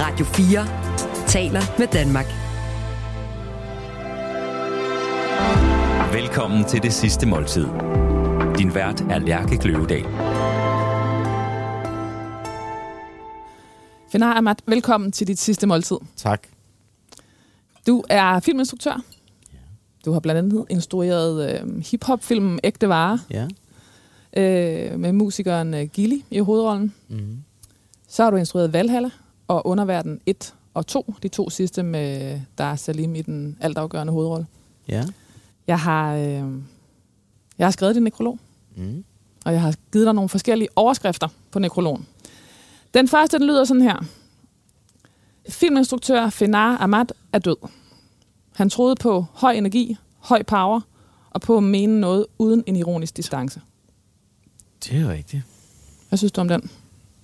Radio 4 taler med Danmark. Velkommen til det sidste måltid. Din vært er Lærke Kløvedal. Fenar Ahmad, velkommen til dit sidste måltid. Tak. Du er filminstruktør. Du har blandt andet instrueret øh, hiphop-filmen Ægte Vare Ja. øh, med musikeren øh, Gilly i hovedrollen. Mm. Så har du instrueret Valhalla og Underverden 1 og 2, de to sidste med Dar Salim i den altafgørende hovedrolle. Ja. Jeg har, øh, jeg har skrevet din nekrolog, Mm. og jeg har givet dig nogle forskellige overskrifter på nekrologen. Den første, den lyder sådan her. Filminstruktør Fenar Ahmad er død. Han troede på høj energi, høj power, og på at mene noget uden en ironisk distance. Det er rigtigt. Hvad synes du om den?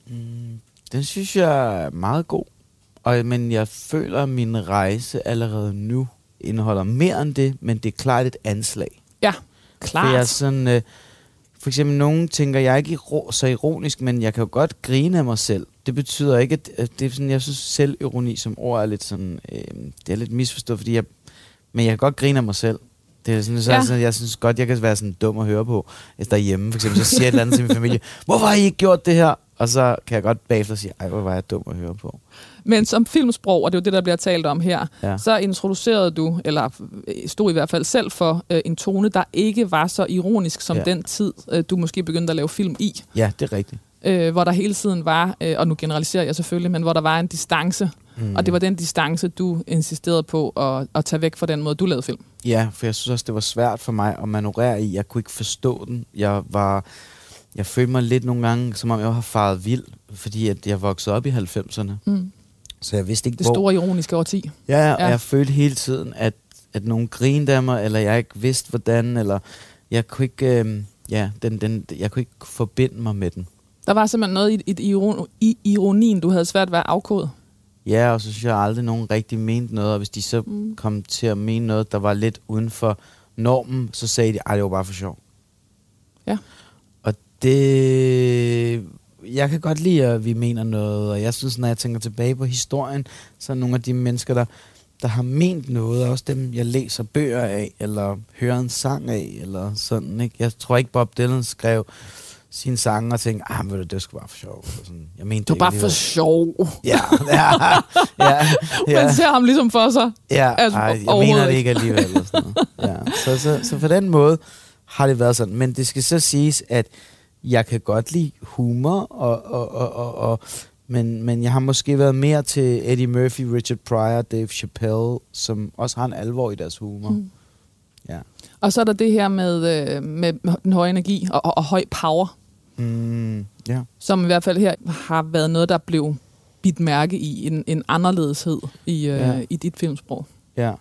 Mm. Den synes jeg er meget god. Og, men jeg føler, at min rejse allerede nu indeholder mere end det, men det er klart et anslag. Ja, For klart. jeg er sådan, øh, for eksempel, nogen tænker, jeg er ikke så ironisk, men jeg kan jo godt grine af mig selv. Det betyder ikke, at, det er sådan, jeg synes selvironi som ord er lidt sådan, øh, det er lidt misforstået, fordi jeg, men jeg kan godt grine af mig selv. Det er sådan, så Ja. sådan, jeg synes godt, jeg kan være sådan dum at høre på, hvis derhjemme for eksempel, så siger jeg et eller andet til min familie, hvorfor har I ikke gjort det her? Og så kan jeg godt bagefter sige, ej, hvor var jeg dum at høre på. Men som filmsprog, og det er jo det, der bliver talt om her, Ja. så introducerede du, eller øh, stod i hvert fald selv for, øh, en tone, der ikke var så ironisk som Ja. den tid, øh, du måske begyndte at lave film i. Ja, det er rigtigt. øh, hvor der hele tiden var, øh, og nu generaliserer jeg selvfølgelig, men hvor der var en distance, mm. og det var den distance, du insisterede på at, at tage væk fra den måde, du lavede film. Ja, for jeg synes også, det var svært for mig at manøvrere i. Jeg kunne ikke forstå den. Jeg var... Jeg følte mig lidt nogle gange, som om jeg har faret vild, fordi at jeg voksede op i 90'erne. Mm. Så jeg vidste ikke, Det hvor... store ironiske årti. Ja, ja, Ja. og jeg følte hele tiden, at, at nogen grinede af mig, eller jeg ikke vidste, hvordan, eller jeg kunne ikke, øh, ja, den, den, jeg kunne ikke forbinde mig med den. Der var simpelthen noget i, i, iron, i ironien, du havde svært ved at afkode. Ja, og så synes jeg aldrig, nogen rigtig mente noget, og hvis de så mm. kom til at mene noget, der var lidt uden for normen, så sagde de, at det var bare for sjov. Ja. Det... Jeg kan godt lide, at vi mener noget, og jeg synes, når jeg tænker tilbage på historien, så er nogle af de mennesker, der, der har ment noget, også dem, jeg læser bøger af, eller hører en sang af, eller sådan, ikke? Jeg tror ikke, Bob Dylan skrev sine sange og tænkte, ah, men det skulle bare for sjov. Eller sådan. Jeg mente er det bare alligevel. for sjov. Ja, ja, ja, ja. Man ser ham ligesom for sig. Ja, Altså, ej, jeg mener det ikke. ikke alligevel. Eller sådan noget. ja. så, så, så på den måde har det været sådan. Men det skal så siges, at jeg kan godt lide humor, og, og, og, og, og, men, men jeg har måske været mere til Eddie Murphy, Richard Pryor, Dave Chappelle, som også har en alvor i deres humor. Mm. Ja. Og så er der det her med, øh, med den høje energi og, og, og høj power, Mm, ja. som i hvert fald her har været noget, der blev bidt mærke i en, en anderledeshed i, øh, i dit filmsprog. Ja.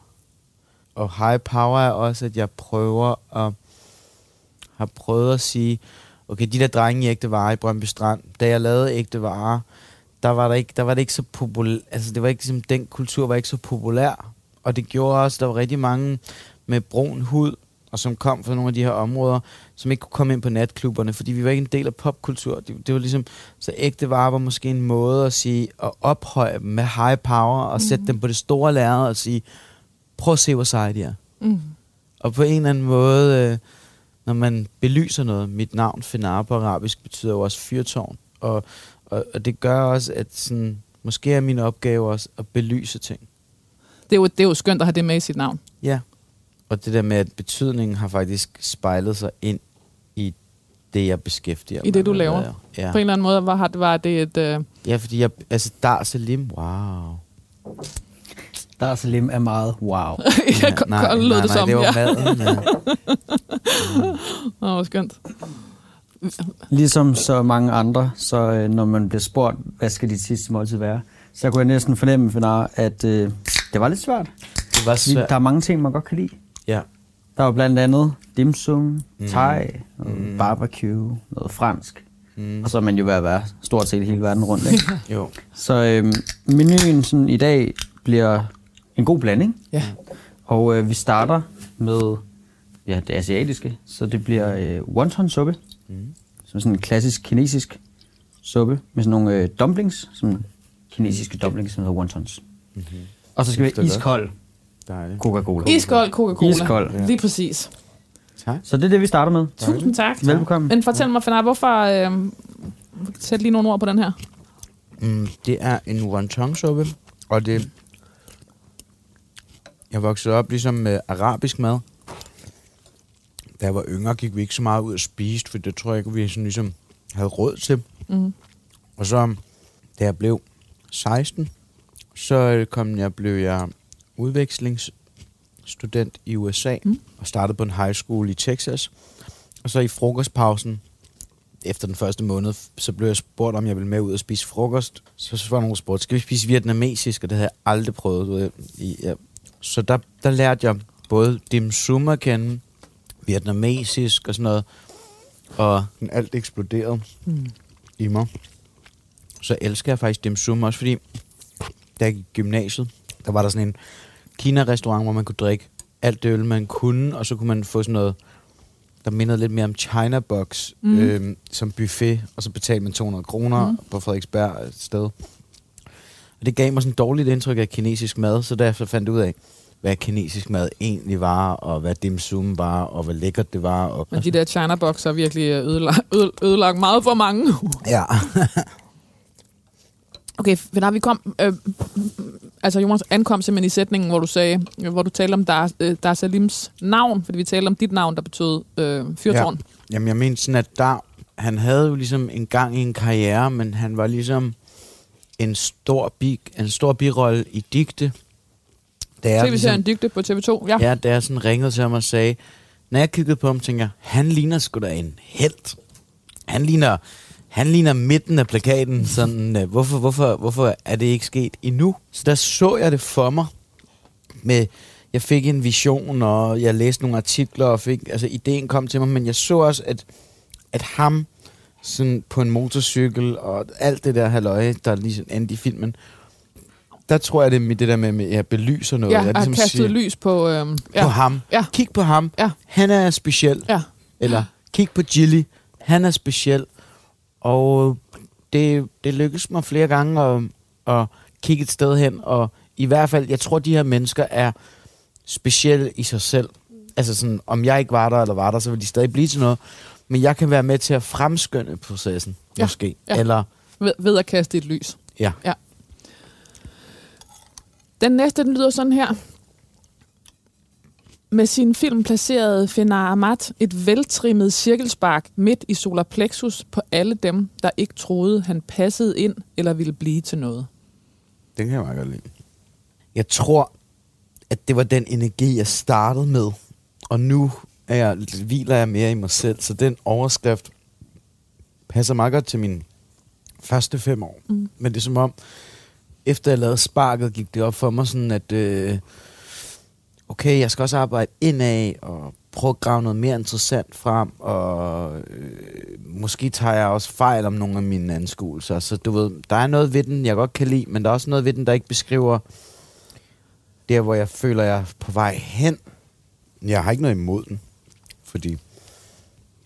Og high power er også, at jeg prøver at har prøvet at sige, okay, de der drenge i ægte varer i Brøndby Strand, da jeg lavede ægte varer, der var, der ikke, der var det ikke så populær, altså det var ikke ligesom, den kultur var ikke så populær, og det gjorde også, der var rigtig mange med brun hud, og som kom fra nogle af de her områder, som ikke kunne komme ind på natklubberne, fordi vi var ikke en del af popkultur. Det, det var ligesom, så ægte varer var måske en måde at sige, at ophøje dem med high power, og sætte dem på det store lærred og sige, prøv at se, hvor seje de er. Mm. Og på en eller anden måde, øh, når man belyser noget, mit navn Fenar på arabisk betyder jo også fyrtårn, og, og, og det gør også, at sådan, måske er min opgave også at belyse ting. Det, er jo, det er jo skønt at have det med i sit navn. Ja. Og det der med, at betydningen har faktisk spejlet sig ind i det, jeg beskæftiger I det, mig du med, laver. Ja. På en eller anden måde var, var det et... Øh, ja, fordi jeg, altså Dar Salim, wow. Dar Salim er meget wow. jeg kom, kom, lød nej, det nej, som. det var ja. maden. Ja. Åh, hvor skønt. Ligesom så mange andre, så øh, når man bliver spurgt, hvad skal dit sidste måltid være, så kunne jeg næsten fornemme, Fenar, at øh, det var lidt svært. Det var svært. Der er mange ting, man godt kan lide. Ja. Der var blandt andet dimsum, Mm. thai, noget Mm. barbecue, noget fransk. Mm. Og så er man jo ved at være stort set hele verden rundt. Ikke? Jo. Så øh, menuen sådan, i dag bliver en god blanding. Ja. Og øh, vi starter med ja, det asiatiske, så det bliver øh, wonton suppe, Mm. som er sådan en klassisk kinesisk suppe med sådan nogle øh, dumplings, som kinesiske dumpling, som hedder wontons. Mm-hmm. Og så skal vi have det er iskold. Coca-Cola. Iskold Coca-Cola. Iskold, ja. Lige præcis. Tak. Så det er det, vi starter med. Tusind tak. Velbekomme. Men fortæl mig, Fanar, hvorfor... Øh, sæt lige nogle ord på den her. Mm, det er en wonton-suppe, og det... Jeg voksede op ligesom med arabisk mad. Da jeg var yngre, gik vi ikke så meget ud og spiste, for det tror jeg ikke, vi sådan ligesom havde råd til. Mm. Og så, da jeg blev 16, så kom jeg, blev jeg udvekslingsstudent i USA Mm. og startede på en high school i Texas. Og så i frokostpausen, efter den første måned, så blev jeg spurgt, om jeg ville med ud og spise frokost. Så, så var nogen, der spurgte, skal vi spise vietnamesisk? Og det havde jeg aldrig prøvet. Du ved, i, ja. Så der, der lærte jeg både dim sum at kende, vietnamesisk og sådan noget. Og alt eksploderede Mm. i mig. Så elsker jeg faktisk dim sum også, fordi da jeg gik i gymnasiet, der var der sådan en Kina-restaurant, hvor man kunne drikke alt det øl, man kunne, og så kunne man få sådan noget, der mindede lidt mere om China Box, Mm. øhm, som buffet, og så betalte man 200 kroner mm. på Frederiksberg et sted. Og det gav mig sådan et dårligt indtryk af kinesisk mad, så derfor fandt jeg ud af, hvad kinesisk mad egentlig var, og hvad dim sum var, og hvor lækkert det var. Og, Men de der china box er virkelig ødelagt, ødelagt meget for mange. ja. Okay, Fenar, vi kom... Øh, altså, Jonas ankom simpelthen i sætningen, hvor du sagde, hvor du talte om Dar, øh, Dar Salims navn, fordi vi talte om dit navn, der betød øh, fyrtårn. Jamen, jeg mente sådan, at der, han havde jo ligesom en gang i en karriere, men han var ligesom en stor, bi, en stor birolle i digte. Da jeg TV-serien Dygte på TV2. Ja. ja, da jeg sådan ringede til ham og sagde, når jeg kiggede på ham, tænker jeg, han ligner sgu da en held. Han ligner, han ligner midten af plakaten. Sådan, øh, hvorfor, hvorfor, hvorfor er det ikke sket endnu? Så der så jeg det for mig. Med, jeg fik en vision, og jeg læste nogle artikler, og fik, altså ideen kom til mig, men jeg så også, at, at ham sådan på en motorcykel, og alt det der halløje, der ligesom endte i filmen, der tror jeg, det er det der med, at jeg belyser noget. Ja, jeg har kastet siger, lys på... Øh, ja. på ham. Ja. Kig på ham. Ja. Han er speciel. Ja. Eller kig på Gilly. Han er speciel. Og det, det lykkedes mig flere gange at, at kigge et sted hen. Og i hvert fald, jeg tror, de her mennesker er specielle i sig selv. Altså sådan, om jeg ikke var der eller var der, så vil de stadig blive til noget. Men jeg kan være med til at fremskynde processen, Ja. måske. Ja. Eller, Ved, ved at kaste et lys. ja. Den næste, den lyder sådan her. Med sin film placerede Fenar Amat et veltrimmet cirkelspark midt i solar plexus på alle dem, der ikke troede, han passede ind eller ville blive til noget. Den kan jeg meget godt lide. Jeg tror, at det var den energi, jeg startede med. Og nu er jeg, hviler jeg mere i mig selv. Så den overskrift passer meget godt til mine første fem år. Mm. Men det er som om, efter jeg lavede sparket, gik det op for mig sådan, at øh, okay, jeg skal også arbejde indad og prøve at grave noget mere interessant frem, og øh, måske tager jeg også fejl om nogle af mine anskuelser. Så du ved, der er noget ved den, jeg godt kan lide, men der er også noget ved den, der ikke beskriver der, hvor jeg føler, jeg er på vej hen. Jeg har ikke noget imod den, fordi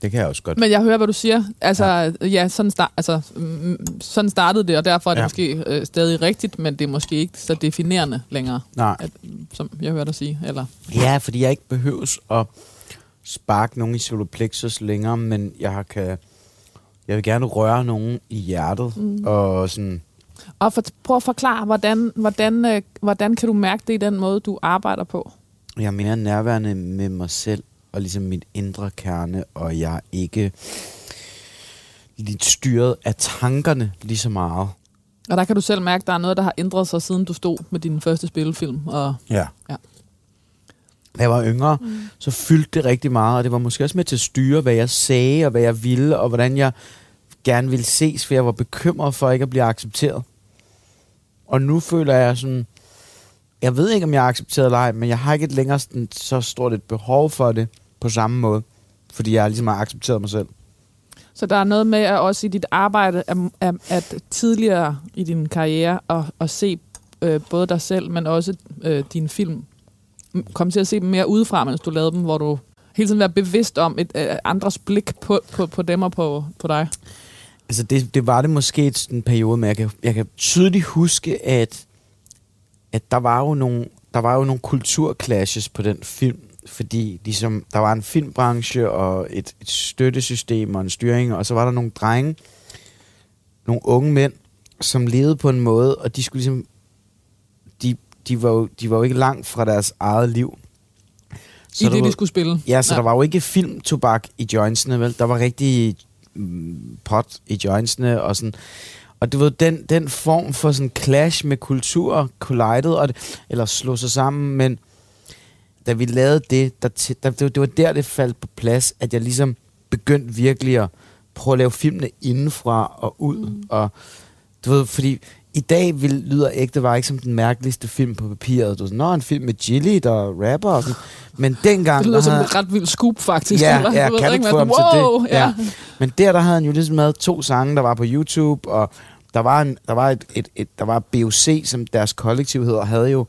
det kan jeg også godt. Men jeg hører, hvad du siger. Altså, ja, ja sådan, start, altså, mm, sådan startede det, og derfor er det ja. Måske øh, stadig rigtigt, men det er måske ikke så definerende længere, Nej. at, som jeg hører dig sige. Eller, Ja, fordi jeg ikke behøves at sparke nogen i soloplexus længere, men jeg har kan... Jeg vil gerne røre nogen i hjertet, mm. og sådan... og for, prøv at forklare, hvordan, hvordan, øh, hvordan kan du mærke det i den måde, du arbejder på? Jeg er mere nærværende med mig selv, og ligesom mit indre kerne, og jeg er ikke lidt styret af tankerne lige så meget. Og der kan du selv mærke, at der er noget, der har ændret sig, siden du stod med din første spillefilm. Og, Ja. Ja. Da jeg var yngre, mm. så fyldte det rigtig meget, og det var måske også med til at styre, hvad jeg sagde, og hvad jeg ville, og hvordan jeg gerne ville ses, for jeg var bekymret for ikke at blive accepteret. Og nu føler jeg sådan, jeg ved ikke, om jeg er accepteret eller ej, men jeg har ikke et længere sådan, så stort et behov for det på samme måde, fordi jeg ligesom har accepteret mig selv. så der er noget med at også i dit arbejde, at, at, at tidligere i din karriere, at, at se øh, både dig selv, men også øh, din film, m- komme til at se dem mere udefra, mens du lavede dem, hvor du hele tiden være bevidst om et øh, andres blik på, på, på dem og på, på dig. Altså, det, det var det måske en periode, men jeg kan, jeg kan tydeligt huske, at, at der var jo nogle, der var jo nogle kulturclashes på den film, fordi ligesom, der var en filmbranche og et, et støttesystem og en styring, og så var der nogle drenge, nogle unge mænd, som levede på en måde, og de skulle ligesom, de, de, var, jo, de var jo ikke langt fra deres eget liv. I der det, var, de skulle spille. Ja, så Ja. der var jo ikke filmtobak i jointsene, vel? Der var rigtig mm, pot i jointsene og sådan. Og det var den, den form for sådan clash med kultur collided, og det, eller slog sig sammen, men da vi lavede det, der, der, det, var- det var der, det faldt på plads, at jeg ligesom begyndte virkelig at prøve at lave filmene indenfra og ud. Mm. Og du ved, fordi i dag vil, lyder ægte var ikke som den mærkeligste film på papiret. Du Nå, en film med Gilly, der rapper og sådan. Men dengang... Det lyder der som havde- et ret vildt scoop, faktisk. Ja, eller? ja, Du kan du ikke, få ham til det? wow, Ja. Ja. Men der, der havde han jo ligesom lavet to sange, der var på YouTube, og der var, en, der var, et, et, et, der var BOC, som deres kollektiv hedder, havde jo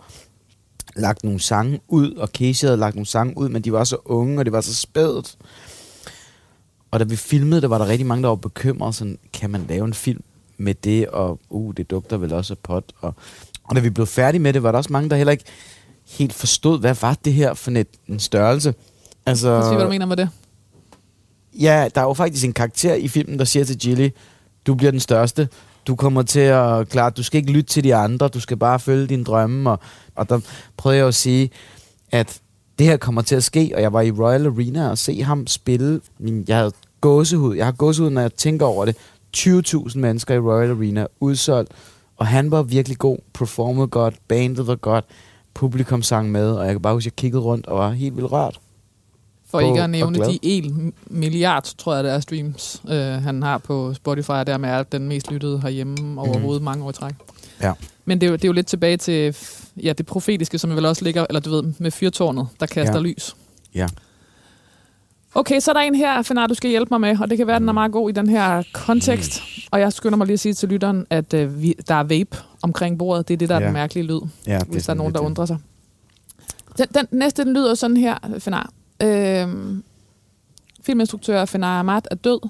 lagt nogle sange ud, og Casey havde lagt nogle sange ud, men de var så unge, og det var så spædt. Og da vi filmede, der var der rigtig mange, der var bekymrede, sådan, kan man lave en film med det, og uh, det dugter vel også af pot. Og, og da vi blev færdige med det, var der også mange, der heller ikke helt forstod, hvad var det her for et, en størrelse. Altså, Prøv at sige, hvad du mener med det. Ja, der er jo faktisk en karakter i filmen, der siger til Gilly, du bliver den største. Du kommer til at klare, du skal ikke lytte til de andre, du skal bare følge dine drømme. Og, og der prøvede jeg at sige, at det her kommer til at ske, og jeg var i Royal Arena og se ham spille. Min, jeg havde gåsehud. Jeg har gåsehud, når jeg tænker over det. 20.000 mennesker i Royal Arena, udsolgt. Og han var virkelig god, performede godt, bandet var godt, publikum sang med, og jeg kan bare huske, at jeg kiggede rundt og var helt vildt rørt. For på- ikke at nævne de 1 milliard, tror jeg, der er streams, øh, han har på Spotify, og dermed er den mest lyttede herhjemme overhovedet mange år i træk. Ja. Men det er, jo, det er jo lidt tilbage til ja, det profetiske, som vel også ligger, eller du ved, med fyrtårnet, der kaster Ja. lys. Ja. Okay, så er der en her, Fenar, du skal hjælpe mig med, og det kan være, at den er meget god i den her kontekst. Og jeg skynder mig lige at sige til lytteren, at øh, vi, der er vape omkring bordet. Det er det, der er Ja. den mærkelige lyd, Ja, hvis der er nogen, der undrer sig. Den, den næste, den lyder sådan her, Fenar. Øhm, filminstruktør Fenar Ahmad er død.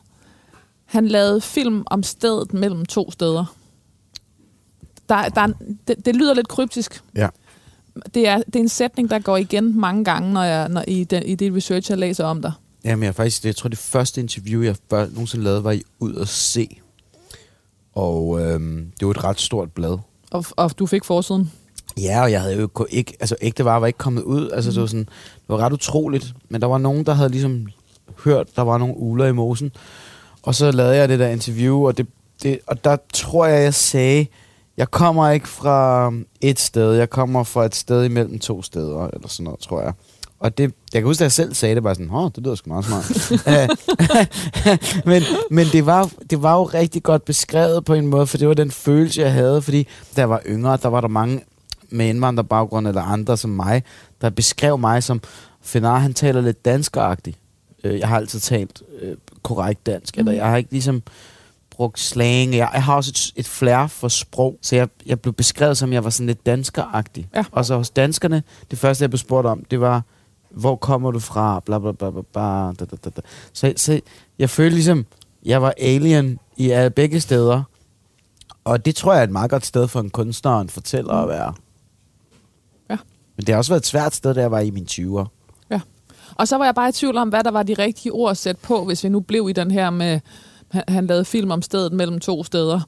Han lavede film om stedet mellem to steder. Der, der er, det, det lyder lidt kryptisk. Ja. Det er, det er en sætning, der går igen mange gange, når jeg, når, i, den, i det research, jeg læser om dig. Jamen, jeg, faktisk, det, jeg tror, det første interview, jeg før, nogensinde lavede, var i Ud at se. Og øhm, det var et ret stort blad. Og, og du fik forsiden. Ja, og jeg havde jo ikke, altså ægte varer var ikke kommet ud. Altså, det var sådan, det var ret utroligt. Men der var nogen, der havde ligesom hørt, der var nogle uler i mosen. Og så lavede jeg det der interview, og, det, det, og der tror jeg, jeg sagde, jeg kommer ikke fra et sted, jeg kommer fra et sted imellem to steder, eller sådan noget, tror jeg. Og det, jeg kan huske, at jeg selv sagde det, bare sådan, åh, det lyder sgu meget smart. men men det, var, det var jo rigtig godt beskrevet på en måde, for det var den følelse, jeg havde, fordi da jeg var yngre, der var der mange med indvandrerbaggrund eller andre som mig, der beskrev mig som, Fenar, han taler lidt danskeragtigt. Øh, Jeg har altid talt øh, korrekt dansk, mm. eller jeg har ikke ligesom brugt slang. Jeg, jeg har også et, et flair for sprog, så jeg, jeg blev beskrevet som, jeg var sådan lidt danskeragtig. Ja. Og så hos danskerne, det første, jeg blev spurgt om, det var, hvor kommer du fra? Bla, bla, bla, bla, bla, da, da, da, da. Så, så jeg følte ligesom, jeg var alien i alle begge steder. Og det tror jeg er et meget godt sted for en kunstner og en fortæller at være. Men det har også været et svært sted, da jeg var i mine 20'er. Ja. Og så var jeg bare i tvivl om, hvad der var de rigtige ord at sætte på, hvis vi nu blev i den her med, han, lavede film om stedet mellem to steder.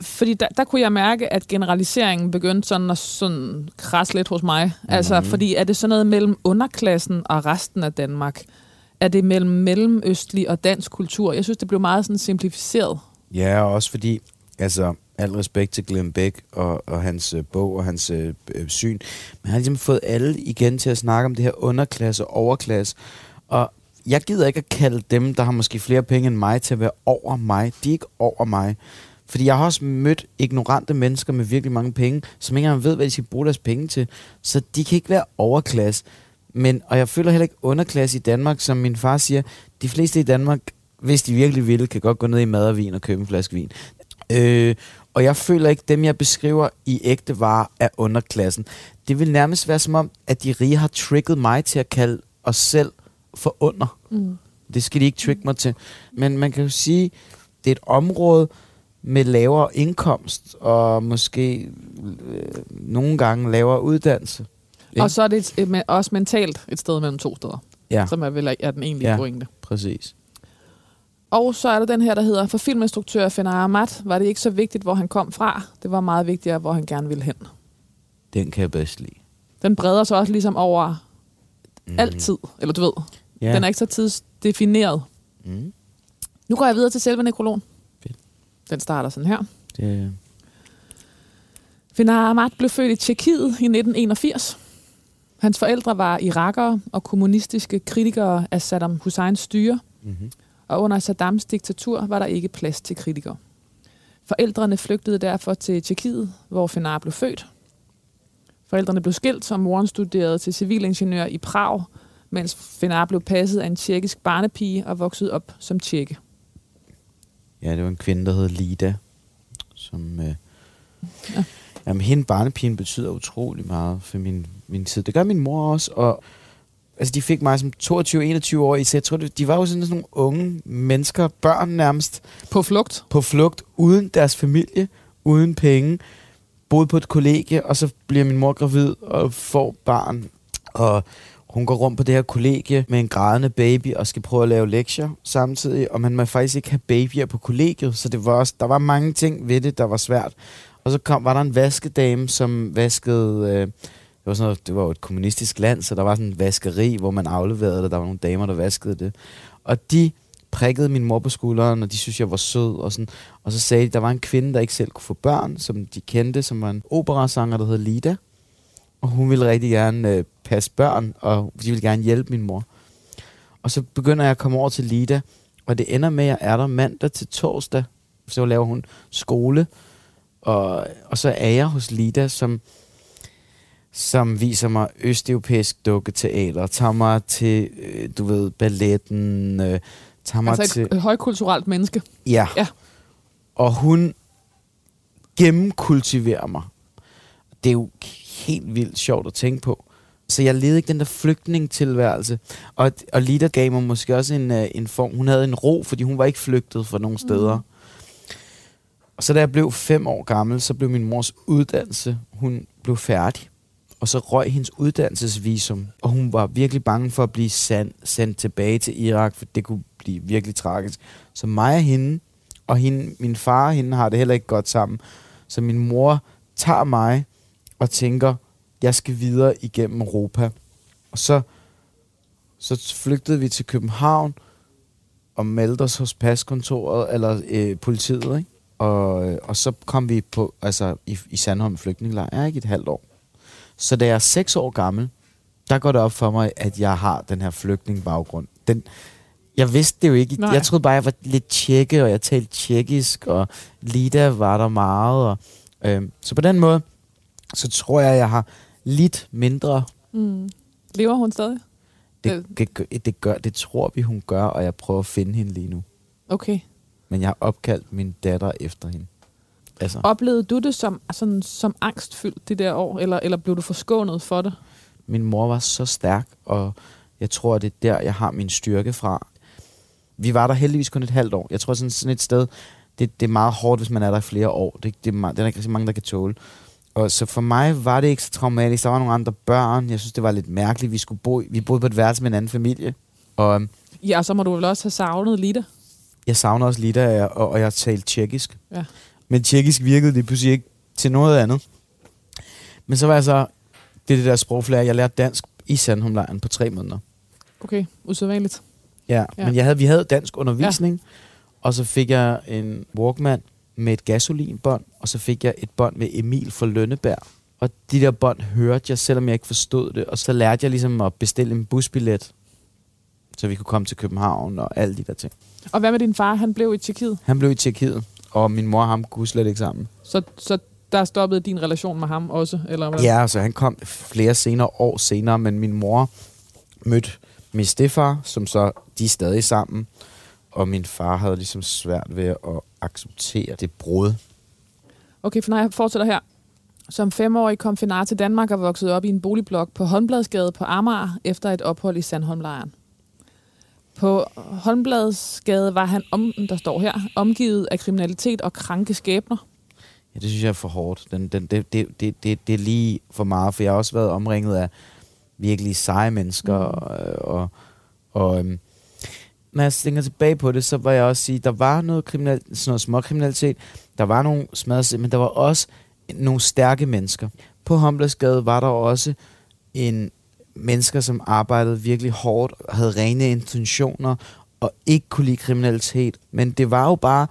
Fordi der, der kunne jeg mærke, at generaliseringen begyndte sådan at sådan krasse lidt hos mig. Mm. Altså, fordi er det sådan noget mellem underklassen og resten af Danmark? Er det mellem mellemøstlig og dansk kultur? Jeg synes, det blev meget sådan simplificeret. Ja, og også fordi, altså, al respekt til Glenn Beck og, og hans øh, bog og hans øh, øh, syn, men han har ligesom fået alle igen til at snakke om det her underklasse og overklasse. Og jeg gider ikke at kalde dem, der har måske flere penge end mig, til at være over mig. De er ikke over mig. Fordi jeg har også mødt ignorante mennesker med virkelig mange penge, som ikke engang ved, hvad de skal bruge deres penge til. Så de kan ikke være overklasse. Men, og jeg føler heller ikke underklasse i Danmark, som min far siger. De fleste i Danmark, hvis de virkelig vil, kan godt gå ned i madervin og købe en flaske vin. Øh, og jeg føler ikke, dem jeg beskriver i ægte varer er underklassen. Det vil nærmest være som om, at de rige har trigget mig til at kalde os selv for under. Mm. Det skal de ikke trigge mig til. Men man kan jo sige, det er et område med lavere indkomst, og måske øh, nogle gange lavere uddannelse. Ikke? Og så er det et, et, også mentalt et sted mellem to steder, Ja, som er vel er den egentlige Ja. pointe. præcis. Og så er der den her, der hedder, for filminstruktør Fenar Ahmad var det ikke så vigtigt, hvor han kom fra. Det var meget vigtigere, hvor han gerne ville hen. Den kan jeg bedst lide. Den breder sig også ligesom over mm. altid, eller du ved. Ja. Den er ikke så tidsdefineret. Mm. Nu går jeg videre til selve nekrologen. Fedt. Den starter sådan her. Det, Fenar Ahmad blev født i Tjekkiet i 1981. Hans forældre var irakere og kommunistiske kritikere af Saddam Husseins styre, mm-hmm. Og under Saddams diktatur var der ikke plads til kritikere. Forældrene flygtede derfor til Tjekkiet, hvor Fenar blev født. Forældrene blev skilt, og moren studerede til civilingeniør i Prag, mens Fenar blev passet af en tjekkisk barnepige og voksede op som tjekke. Ja, det var en kvinde, der hed Lida, som... Øh, Ja. ja. Jamen, hende barnepigen betyder utrolig meget for min, min tid. Det gør min mor også, og altså, de fik mig som 22-21 år tror, det- de var jo sådan nogle unge mennesker, børn nærmest, På flugt. på flugt, uden deres familie, uden penge, boede på et kollegie, og så bliver min mor gravid og får barn, og hun går rundt på det her kollegie med en grædende baby og skal prøve at lave lektier samtidig, og man må faktisk ikke have babyer på kollegiet, så det var også, der var mange ting ved det, der var svært. Og så kom, var der en vaskedame, som vaskede... Øh, det var, sådan noget, det var jo et kommunistisk land, så der var sådan en vaskeri, hvor man afleverede det. Der var nogle damer, der vaskede det. Og de prikkede min mor på skulderen, og de synes, jeg var sød. Og, sådan. og så sagde de, der var en kvinde, der ikke selv kunne få børn, som de kendte, som var en operasanger, der hed Lida. Og hun ville rigtig gerne øh, passe børn, og de ville gerne hjælpe min mor. Og så begynder jeg at komme over til Lida, og det ender med, at jeg er der mandag til torsdag. Så laver hun skole, og, og så er jeg hos Lida, som, som viser mig østeuropæisk dukketeater, tager mig til, øh, du ved, balletten, øh, tager mig Altså til... et, højkulturelt menneske. Ja. Ja. Og hun gennemkultiverer mig. Det er jo helt vildt sjovt at tænke på. Så jeg levede ikke den der flygtningetilværelse. Og, og Lida gav mig måske også en, øh, en form. Hun havde en ro, fordi hun var ikke flygtet fra nogen steder. Og så da jeg blev fem år gammel, så blev min mors uddannelse, hun blev færdig. Og så røg hendes uddannelsesvisum, og hun var virkelig bange for at blive sand, sendt tilbage til Irak, for det kunne blive virkelig tragisk. Så mig og hende, og hende, min far og hende har det heller ikke godt sammen. Så min mor tager mig og tænker, jeg skal videre igennem Europa. Og så, så flygtede vi til København og meldte os hos paskontoret, eller øh, politiet, ikke? Og, øh, og så kom vi på, altså, i, i Sandholm flygtningelejr, ikke? Et halvt år. Så da jeg er seks år gammel, der går det op for mig, at jeg har den her flygtningbaggrund. Den, jeg vidste det jo ikke. Nej. Jeg troede bare, jeg var lidt tjekke, og jeg talte tjekkisk, og Lida var der meget. Og, øh, så på den måde, så tror jeg, jeg har lidt mindre. Mm. Lever hun stadig? Det, det, det, gør, det tror vi, hun gør, og jeg prøver at finde hende lige nu. Okay. Men jeg har opkaldt min datter efter hende. Altså, Oplevede du det som, sådan, som angstfyldt det der år, eller, eller blev du forskånet for det? min mor var så stærk, og jeg tror, det er der, jeg har min styrke fra. Vi var der heldigvis kun et halvt år. Jeg tror, sådan, sådan et sted, det, det er meget hårdt, hvis man er der i flere år. Det, det, er, meget, det er der ikke rigtig mange, der kan tåle. Og så for mig var det ikke så traumatisk. Der var nogle andre børn. Jeg synes, det var lidt mærkeligt. Vi, skulle bo, vi boede på et værelse med en anden familie. Og øhm, Ja, så må du vel også have savnet Lida. jeg savner også lidt, og, jeg- og, og jeg talte tjekkisk. Ja. Men tjekkisk virkede lige pludselig ikke til noget andet. Men så var jeg så, det er det der sprogflære, jeg lærte dansk i Sandholmlejren på tre måneder. Okay, usædvanligt. Ja. ja. men jeg havde, vi havde dansk undervisning, ja. og så fik jeg en Walkman med et gasolinbånd, og så fik jeg et bånd med Emil fra Lønneberg. Og de der bånd hørte jeg, selvom jeg ikke forstod det. Og så lærte jeg ligesom at bestille en busbillet, så vi kunne komme til København og alle de der ting. Og hvad med din far? Han blev i Tjekkiet. Han blev i Tjekkiet, og min mor og ham kunne slet ikke sammen. Så, så der stoppede din relation med ham også? Eller hvad? Ja, så han kom flere senere år senere, men min mor mødte min stefar, som så, de er stadig sammen, og min far havde ligesom svært ved at acceptere det brud. Okay, for jeg fortsætter her. Som femårig kom Fenar til Danmark og voksede op i en boligblok på Håndbladsgade på Amager efter et ophold i Sandholmlejren. På Holmbladsgade var han, om, der står her, omgivet af kriminalitet og kranke skæbner. Ja, det synes jeg er for hårdt. Den, den, det, det, det, det, det er lige for meget, for jeg har også været omringet af virkelig seje mennesker. Mm. Og, og, og øhm, når jeg tænker tilbage på det, så var jeg også sige, der var noget, kriminal, sådan noget småkriminalitet, der var nogle smadret, men der var også nogle stærke mennesker. På Homblesgade var der også en mennesker, som arbejdede virkelig hårdt, havde rene intentioner, og ikke kunne lide kriminalitet. Men det var jo bare,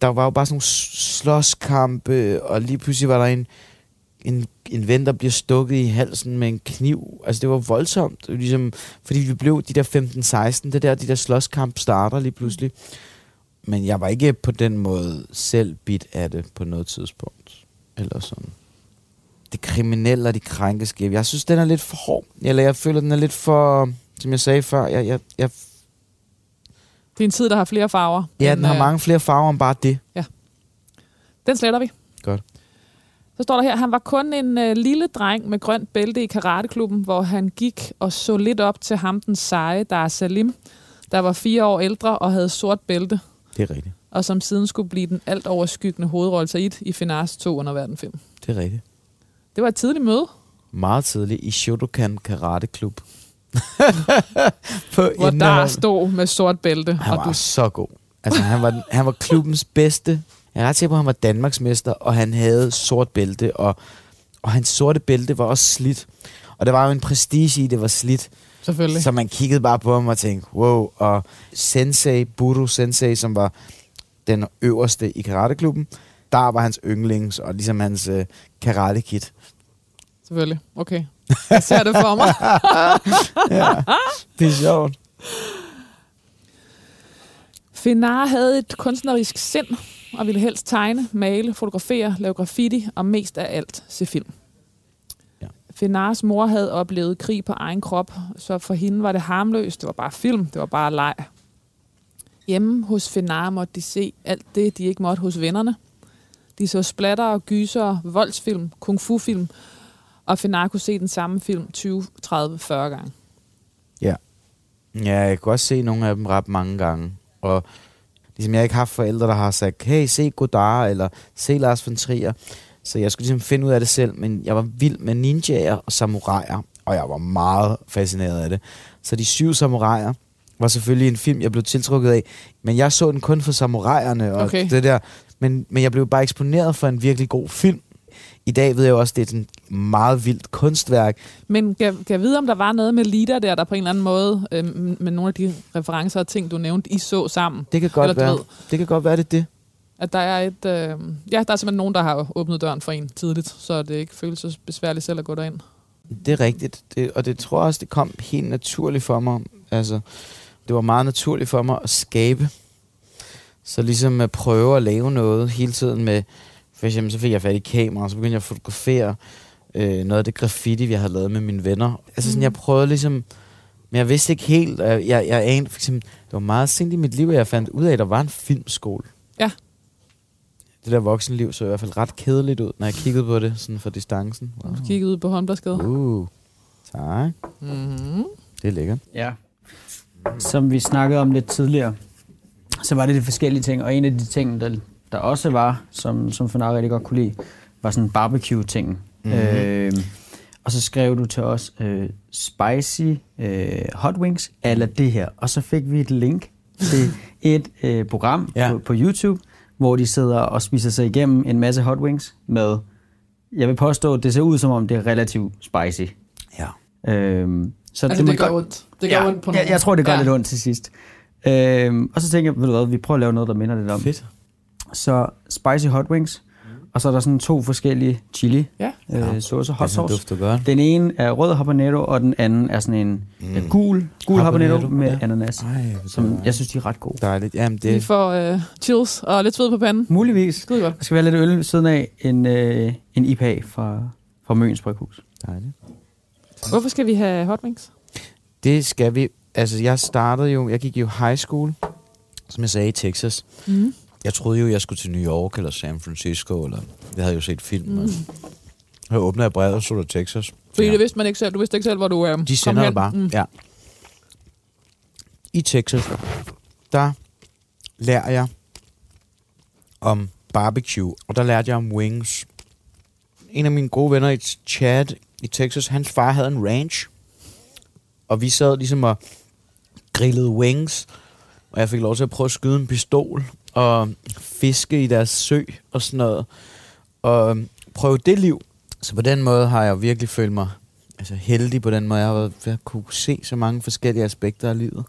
der var jo bare sådan nogle slåskampe, og lige pludselig var der en, en, en ven, der bliver stukket i halsen med en kniv. Altså, det var voldsomt. Ligesom, fordi vi blev de der 15-16, det der, de der slåskamp starter lige pludselig. Men jeg var ikke på den måde selv bit af det på noget tidspunkt. Eller sådan. Det kriminelle og de krænkeske. Jeg synes, den er lidt for hård. Eller jeg føler, den er lidt for... Som jeg sagde før, jeg, jeg, jeg Det er en tid, der har flere farver. Ja, den har øh, mange flere farver end bare det. Den sletter vi. Godt. Så står der her, han var kun en øh, lille dreng med grønt bælte i karateklubben, hvor han gik og så lidt op til ham, den seje, der er Salim, der var fire år ældre og havde sort bælte, Det er rigtigt. og som siden skulle blive den alt overskyggende hovedrolle Said i Finars 2 under verden 5. Det er rigtigt. Det var et tidligt møde, Meget tidligt i Shotokan Karate Klub. på hvor der indehold. stod med sort bælte. Han og var så god. Altså, han var, han var klubbens bedste. Jeg er ret sikker på, at han var Danmarksmester, og han havde sort bælte, og, og hans sorte bælte var også slidt. Og der var jo en prestige i, det var slidt. selvfølgelig. Så man kiggede bare på ham og tænkte, wow. Og Sensei, Buru Sensei, som var den øverste i karateklubben, der var hans yndlings, og ligesom hans øh, karate-kit. Selvfølgelig. Okay. Jeg ser det for mig. ja, det er sjovt. Finar havde et kunstnerisk sind og ville helst tegne, male, fotografere, lave graffiti og mest af alt se film. Ja. Finars mor havde oplevet krig på egen krop, så for hende var det harmløst. Det var bare film, det var bare leg. Hjemme hos Finar måtte de se alt det, de ikke måtte hos vennerne. De så splatter og gyser, voldsfilm, kung fu-film, og Finar kunne se den samme film 20, 30, 40 gange. Ja, jeg kunne også se nogle af dem ret mange gange. Og ligesom jeg har ikke haft forældre, der har sagt, hey, se Godard, eller se Lars von Trier. Så jeg skulle ligesom finde ud af det selv, men jeg var vild med ninjaer og samuraier, og jeg var meget fascineret af det. Så de syv samuraier var selvfølgelig en film, jeg blev tiltrukket af, men jeg så den kun for samuraierne og Okay. det der. Men, men jeg blev bare eksponeret for en virkelig god film. I dag ved jeg også, det er et meget vildt kunstværk. Men kan, kan jeg vide, om der var noget med Lida der, der på en eller anden måde, øh, med nogle af de referencer og ting, du nævnte, I så sammen? Det kan godt Eller være. ved. Det kan godt være, det er det. At der er et... Øh, ja, der er simpelthen nogen, der har åbnet døren for en tidligt, så det ikke føles så besværligt selv at gå derind. Det er rigtigt, det, og det tror jeg også, det kom helt naturligt for mig. Altså, det var meget naturligt for mig at skabe. Så ligesom at prøve at lave noget hele tiden med, for eksempel så fik jeg fat i kamera, og så begyndte jeg at fotografere øh, noget af det graffiti, vi havde lavet med mine venner. Altså sådan, Mhm. jeg prøvede ligesom, men jeg vidste ikke helt, jeg, jeg, jeg anede, for eksempel, det var meget sent i mit liv, at jeg fandt ud af, at der var en filmskole. Ja. Det der voksenliv så i hvert fald ret kedeligt ud, når jeg kiggede på det, sådan fra distancen. Wow. Du kiggede ud på håndbladsgade. Uh, tak. Mm-hmm. Det er lækkert. Ja. Som vi snakkede om lidt tidligere, så var det de forskellige ting, og en af de ting, der, der også var, som, som Fanar rigtig godt kunne lide, var sådan barbecue-ting. Mhm. Mm-hmm. Øh, og så skrev du til os, øh, spicy øh, hot wings, eller det her. Og så fik vi et link til et øh, program Ja. på, på YouTube, hvor de sidder og spiser sig igennem en masse hot wings med, jeg vil påstå, at det ser ud som om, det er relativt spicy. Ja. Øhm, så Altså, må det gør godt- ondt. Det gør ja, ondt på jeg, nogen. jeg tror, det gør Ja. lidt ondt til sidst. Øhm, og så tænker jeg, ved du hvad, vi prøver at lave noget, der minder lidt om. Fedt. Så spicy hot wings, og så er der sådan to forskellige chili Ja. øh, saucer, hot Den sauce. dufter godt. Den ene er rød habanero, og den anden er sådan en mm. gul, gul habanero, Habanero, med ja. ananas, Ej, som jeg synes, de er ret gode. Dejligt. Jamen, Vi det får øh, chills og lidt sved på panden. Muligvis. Skide godt. Der skal være lidt øl ved siden af en, øh, en IPA fra, fra Møns Bryghus. dejligt. Hvorfor skal vi have hot wings? Det skal vi. Altså, jeg startede jo, jeg gik jo high school, som jeg sagde, i Texas. Mm. Jeg troede jo, jeg skulle til New York eller San Francisco, eller jeg havde jo set film. Mm. Jeg åbnede jeg brevet og så der Texas. Fordi Ja. det vidste man ikke selv. Du vidste ikke selv, hvor du øh, De sender det bare, mm. ja. i Texas, der lærer jeg om barbecue, og der lærte jeg om wings. En af mine gode venner i Chad i Texas, hans far havde en ranch, og vi sad ligesom og grillede wings, og jeg fik lov til at prøve at skyde en pistol, og fiske i deres sø og sådan noget, og prøve det liv. Så på den måde har jeg virkelig følt mig altså heldig på den måde. Jeg har været at kunne se så mange forskellige aspekter af livet.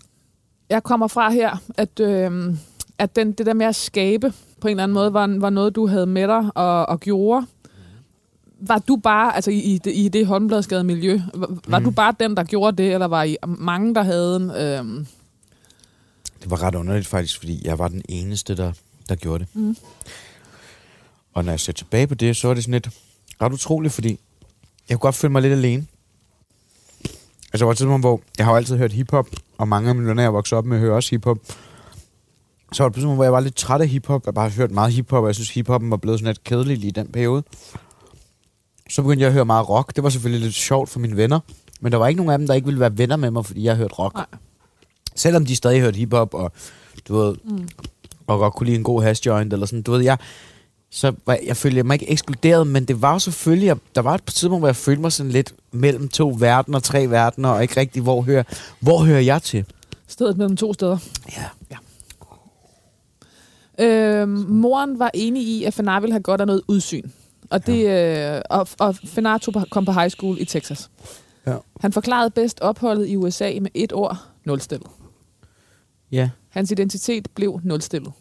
Jeg kommer fra her, at, øh, at den, det der med at skabe på en eller anden måde var, var noget, du havde med dig og, og gjorde. Var du bare, altså i, i det, i det håndbladskade miljø, var, var Mm. du bare den, der gjorde det, eller var I mange, der havde en... Øh, Det var ret underligt faktisk, fordi jeg var den eneste, der, der gjorde det. Mm. Og når jeg ser tilbage på det, så er det sådan lidt ret utroligt, fordi jeg kunne godt føle mig lidt alene. Altså, der var et tidspunkt, hvor jeg har jo altid hørt hiphop, og mange af mine venner, jeg vokset op med, hører også hiphop. Så var det et tidspunkt, hvor jeg var lidt træt af hiphop. Jeg bare har hørt meget hiphop, og jeg synes, hiphoppen var blevet sådan lidt kedelig lige i den periode. Så begyndte jeg at høre meget rock. Det var selvfølgelig lidt sjovt for mine venner. Men der var ikke nogen af dem, der ikke ville være venner med mig, fordi jeg hørte rock. Nej. Selvom de stadig hørte hiphop, og du ved, mm. og godt kunne lide en god hash joint, eller sådan, du ved, jeg, så var, jeg følte mig ikke ekskluderet, men det var jo selvfølgelig, at der var et tidspunkt, hvor jeg følte mig sådan lidt mellem to verdener, tre verdener, og ikke rigtig, hvor hører, hvor hører jeg til? Stedet mellem to steder. Ja. Øh, moren var enig i, at Fenar ville have godt af noget udsyn. Og, det, øh, og, og Fenar tog på, kom på high school i Texas. Ja. Han forklarede bedst opholdet i USA med et ord, nulstillet. Ja. Hans identitet blev nulstillet.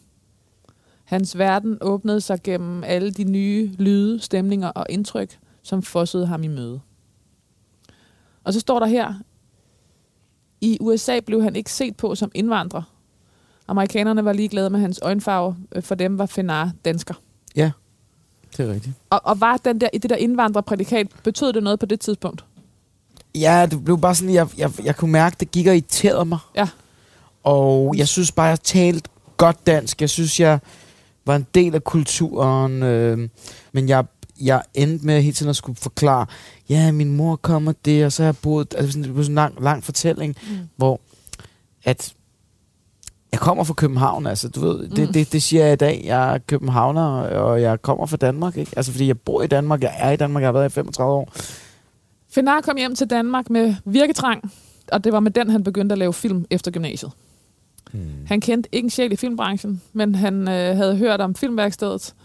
Hans verden åbnede sig gennem alle de nye lyde, stemninger og indtryk, som fossede ham i møde. Og så står der her, i USA blev han ikke set på som indvandrer. Amerikanerne var ligeglade med hans øjenfarve. Øh, For dem var Fenar dansker. Ja, det er rigtigt. Og, og var den der, det der indvandrerprædikat, betød det noget på det tidspunkt? Ja, det blev bare sådan, jeg, jeg, jeg kunne mærke, det gik og irriterede mig. Ja. Og jeg synes bare, jeg talte godt dansk. Jeg synes, jeg var en del af kulturen. Øh, men jeg, jeg endte med hele tiden at skulle forklare, ja, min mor kommer det, og så har jeg boet... Altså det blev sådan en lang, lang fortælling, Mm. hvor at jeg kommer fra København, altså du ved, det, Mm. det, det siger jeg i dag, jeg er københavner, og jeg kommer fra Danmark, ikke? Altså fordi jeg bor i Danmark, jeg er i Danmark, jeg har været i 35 år. Fenar kom hjem til Danmark med virketrang, og det var med den, han begyndte at lave film efter gymnasiet. Hmm. Han kendte ikke en sjæl i filmbranchen, men han øh, havde hørt om filmværkstedet,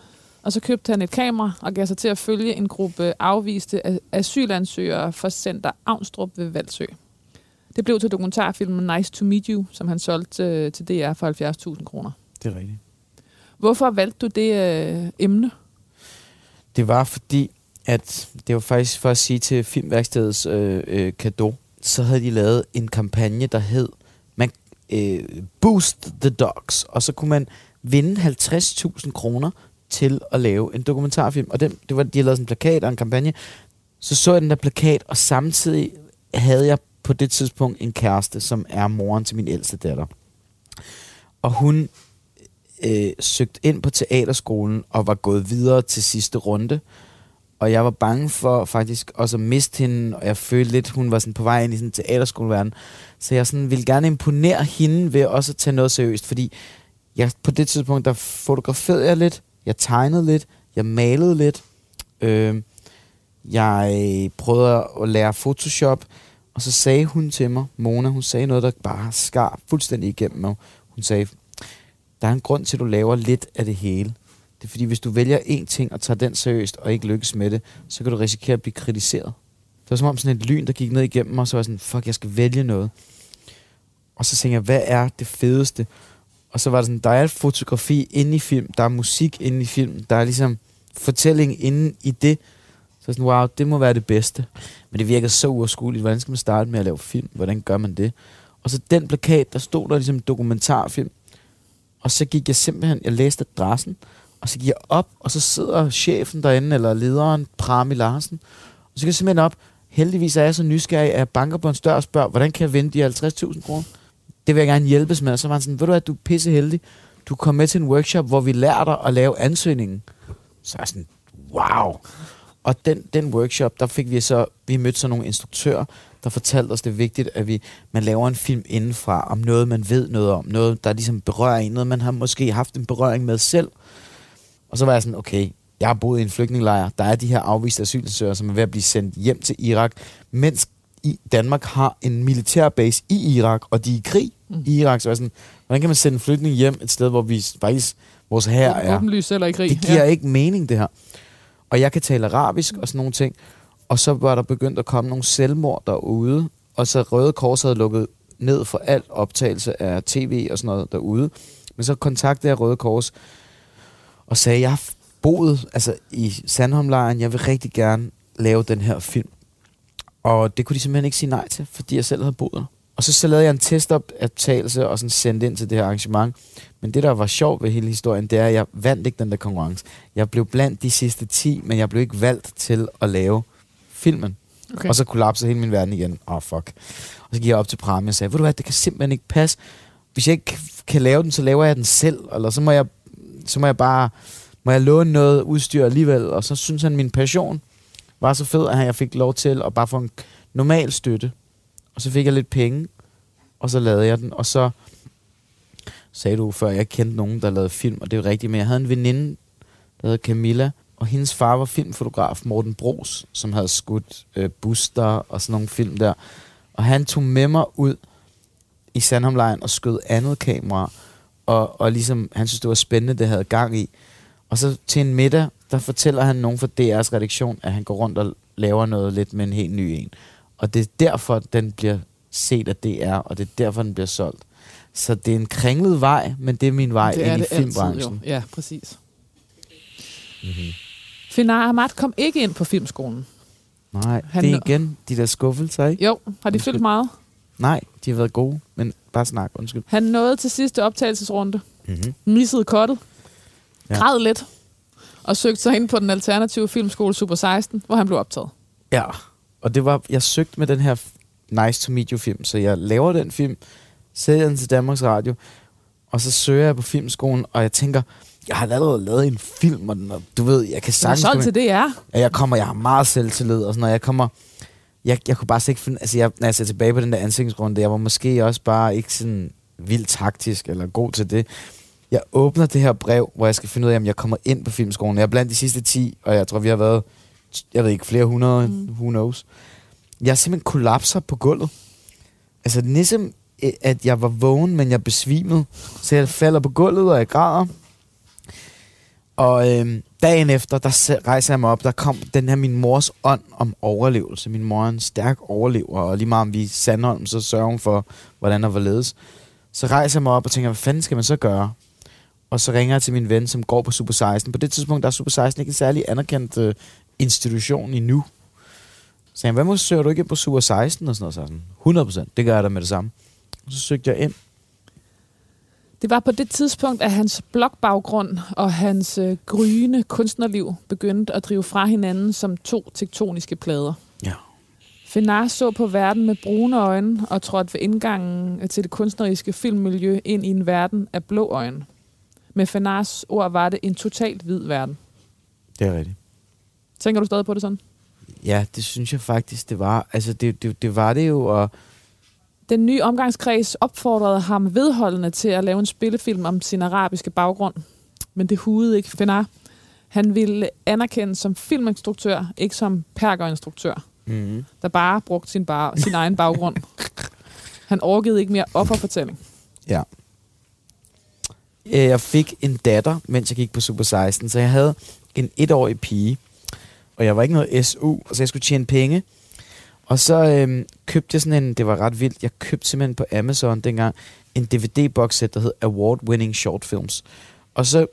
og så købte han et kamera og gav sig til at følge en gruppe afviste asylansøgere fra Center Avnstrup ved Valsø. Det blev til dokumentarfilmen Nice to Meet You, som han solgte øh, til DR for 70.000 kroner. Det er rigtigt. Hvorfor valgte du det øh, emne? Det var fordi, at det var faktisk for at sige til Filmværkstedets øh, øh, kado, så havde de lavet en kampagne, der hed man, øh, Boost the Dogs, og så kunne man vinde 50.000 kroner til at lave en dokumentarfilm. Og den, det var, de havde lavet sådan en plakat og en kampagne. Så så jeg den der plakat, og samtidig havde jeg på det tidspunkt en kæreste, som er moren til min ældste datter. Og hun øh, søgt ind på teaterskolen og var gået videre til sidste runde. Og jeg var bange for faktisk også at miste hende, og jeg følte lidt, hun var sådan på vej ind i sådan en teaterskoleverden. Så jeg sådan ville gerne imponere hende ved også at tage noget seriøst, fordi jeg, på det tidspunkt, der fotograferede jeg lidt, jeg tegnede lidt, jeg malede lidt, øh, jeg prøvede at lære Photoshop, og så sagde hun til mig, Mona, hun sagde noget, der bare skar fuldstændig igennem mig. Hun sagde, der er en grund til, at du laver lidt af det hele. Det er fordi, hvis du vælger én ting og tager den seriøst og ikke lykkes med det, så kan du risikere at blive kritiseret. Det var som om sådan et lyn, der gik ned igennem mig, og så var jeg sådan, fuck, jeg skal vælge noget. Og så tænkte jeg, hvad er det fedeste? Og så var det sådan, der er et fotografi inde i film, der er musik inde i film, der er ligesom fortælling inde i det. Så sådan, wow, det må være det bedste. Men det virkede så uoverskueligt. Hvordan skal man starte med at lave film? Hvordan gør man det? Og så den plakat, der stod der ligesom dokumentarfilm. Og så gik jeg simpelthen, jeg læste adressen, og så gik jeg op, og så sidder chefen derinde, eller lederen, Prami Larsen, og så gik jeg simpelthen op. Heldigvis er jeg så nysgerrig, at jeg banker på en større og spørger, hvordan kan jeg vinde de 50.000 kroner? Det vil jeg gerne hjælpes med. Og så var han sådan, ved du at du er pisse heldig. Du kom med til en workshop, hvor vi lærer dig at lave ansøgningen. Så er jeg sådan, wow. Og den, den workshop, der fik vi så, vi mødte så nogle instruktører, der fortalte os, det er vigtigt, at vi, man laver en film indenfra, om noget, man ved noget om, noget, der ligesom berører en, noget, man har måske haft en berøring med selv. Og så var jeg sådan, okay, jeg har boet i en flygtningelejr, der er de her afviste asylansøgere, som er ved at blive sendt hjem til Irak, mens i Danmark har en militærbase i Irak, og de er i krig mm. i Irak. Så er sådan, hvordan kan man sende en flygtning hjem et sted, hvor vi faktisk, vores her er? Åbenlyst eller i krig. Det giver ja. ikke mening, det her. Og jeg kan tale arabisk og sådan nogle ting. Og så var der begyndt at komme nogle selvmord derude, og så Røde Kors havde lukket ned for alt optagelse af tv og sådan noget derude. Men så kontaktede jeg Røde Kors og sagde, jeg har boet altså, i Sandholmlejren, jeg vil rigtig gerne lave den her film. Og det kunne de simpelthen ikke sige nej til, fordi jeg selv havde boet der. Og så, så lavede jeg en testoptagelse og sådan sendte ind til det her arrangement. Men det, der var sjovt ved hele historien, det er, at jeg vandt ikke den der konkurrence. Jeg blev blandt de sidste 10, men jeg blev ikke valgt til at lave filmen. Okay. Og så kollapsede hele min verden igen. Åh, oh, fuck. Og så gik jeg op til Prami og sagde, ved du hvad, det kan simpelthen ikke passe. Hvis jeg ikke kan lave den, så laver jeg den selv. Eller så må jeg, så må jeg bare må jeg låne noget udstyr alligevel. Og så synes han, min passion var så fed, at jeg fik lov til at bare få en normal støtte. Og så fik jeg lidt penge, og så lavede jeg den. Og så sagde du før, jeg kendte nogen, der lavede film, og det er jo rigtigt, men jeg havde en veninde, der hed Camilla, og hendes far var filmfotograf, Morten Bros, som havde skudt øh, Buster og sådan nogle film der. Og han tog med mig ud i Sandholmlejren og skød andet kamera, og, og ligesom, han synes, det var spændende, det havde gang i. Og så til en middag, der fortæller han nogen fra DR's redaktion, at han går rundt og laver noget lidt med en helt ny en. Og det er derfor, den bliver set af DR, og det er derfor, den bliver solgt. Så det er en kringlet vej, men det er min vej det ind i filmbranchen. Altid, jo. Ja, præcis. Mm-hmm. Finar Ahmad kom ikke ind på filmskolen. Nej, Han det er igen de der skuffelser, ikke? Jo, har de undskyld. fyldt meget? Nej, de har været gode, men bare snak, undskyld. Han nåede til sidste optagelsesrunde. Mm-hmm. Missede kottet. Ja. Græd lidt. Og søgte sig ind på den alternative filmskole Super 16, hvor han blev optaget. Ja, og det var, jeg søgte med den her Nice to Meet You film, så jeg laver den film, sælger den til Danmarks Radio, og så søger jeg på filmskolen, og jeg tænker, jeg har allerede lavet en film, og, den, og du ved, jeg kan sagtens... Du til det, ja. ja. Jeg kommer, jeg har meget selvtillid, og sådan, når jeg kommer... Jeg, jeg kunne bare ikke finde... Altså, jeg, når jeg ser tilbage på den der ansigtsrunde, jeg var måske også bare ikke sådan vildt taktisk eller god til det. Jeg åbner det her brev, hvor jeg skal finde ud af, om jeg kommer ind på filmskolen. Jeg er blandt de sidste 10, og jeg tror, vi har været, jeg ved ikke, flere hundrede, mm. who knows. Jeg simpelthen kollapser på gulvet. Altså, ligesom at jeg var vågen, men jeg besvimede. Så jeg falder på gulvet, og jeg græder. Og øhm, dagen efter, der rejser jeg mig op, der kom den her min mors ånd om overlevelse. Min mor er en stærk overlever, og lige meget om vi er Sandholm, så sørger hun for, hvordan der var ledes. Så rejser jeg mig op og tænker, hvad fanden skal man så gøre? Og så ringer jeg til min ven, som går på Super 16. På det tidspunkt, der er Super 16 ikke en særlig anerkendt øh, institution endnu. Så jeg, hvad må søger du ikke på Super 16? Og sådan noget, så sådan, 100 procent, det gør jeg da med det samme. Og så søgte jeg ind. Det var på det tidspunkt, at hans blogbaggrund og hans øh, gryende kunstnerliv begyndte at drive fra hinanden som to tektoniske plader. Ja. Fenar så på verden med brune øjne og trådte ved indgangen til det kunstneriske filmmiljø ind i en verden af blå øjne. Med Fenars ord var det en totalt hvid verden. Det er rigtigt. Tænker du stadig på det sådan? Ja, det synes jeg faktisk, det var. Altså, det, det, det var det jo, og... Den nye omgangskreds opfordrede ham vedholdende til at lave en spillefilm om sin arabiske baggrund. Men det hudede ikke Fenar. Han ville anerkendes som filminstruktør, ikke som pergerinstruktør, mm-hmm. der bare brugte sin, bar, sin egen baggrund. Han orkede ikke mere offerfortælling. Ja. Øh, jeg fik en datter, mens jeg gik på Super 16, så jeg havde en etårig pige, og jeg var ikke noget SU, så jeg skulle tjene penge. Og så øhm, købte jeg sådan en, det var ret vildt, jeg købte simpelthen på Amazon dengang en DVD-box der hed Award Winning Short Films. Og så,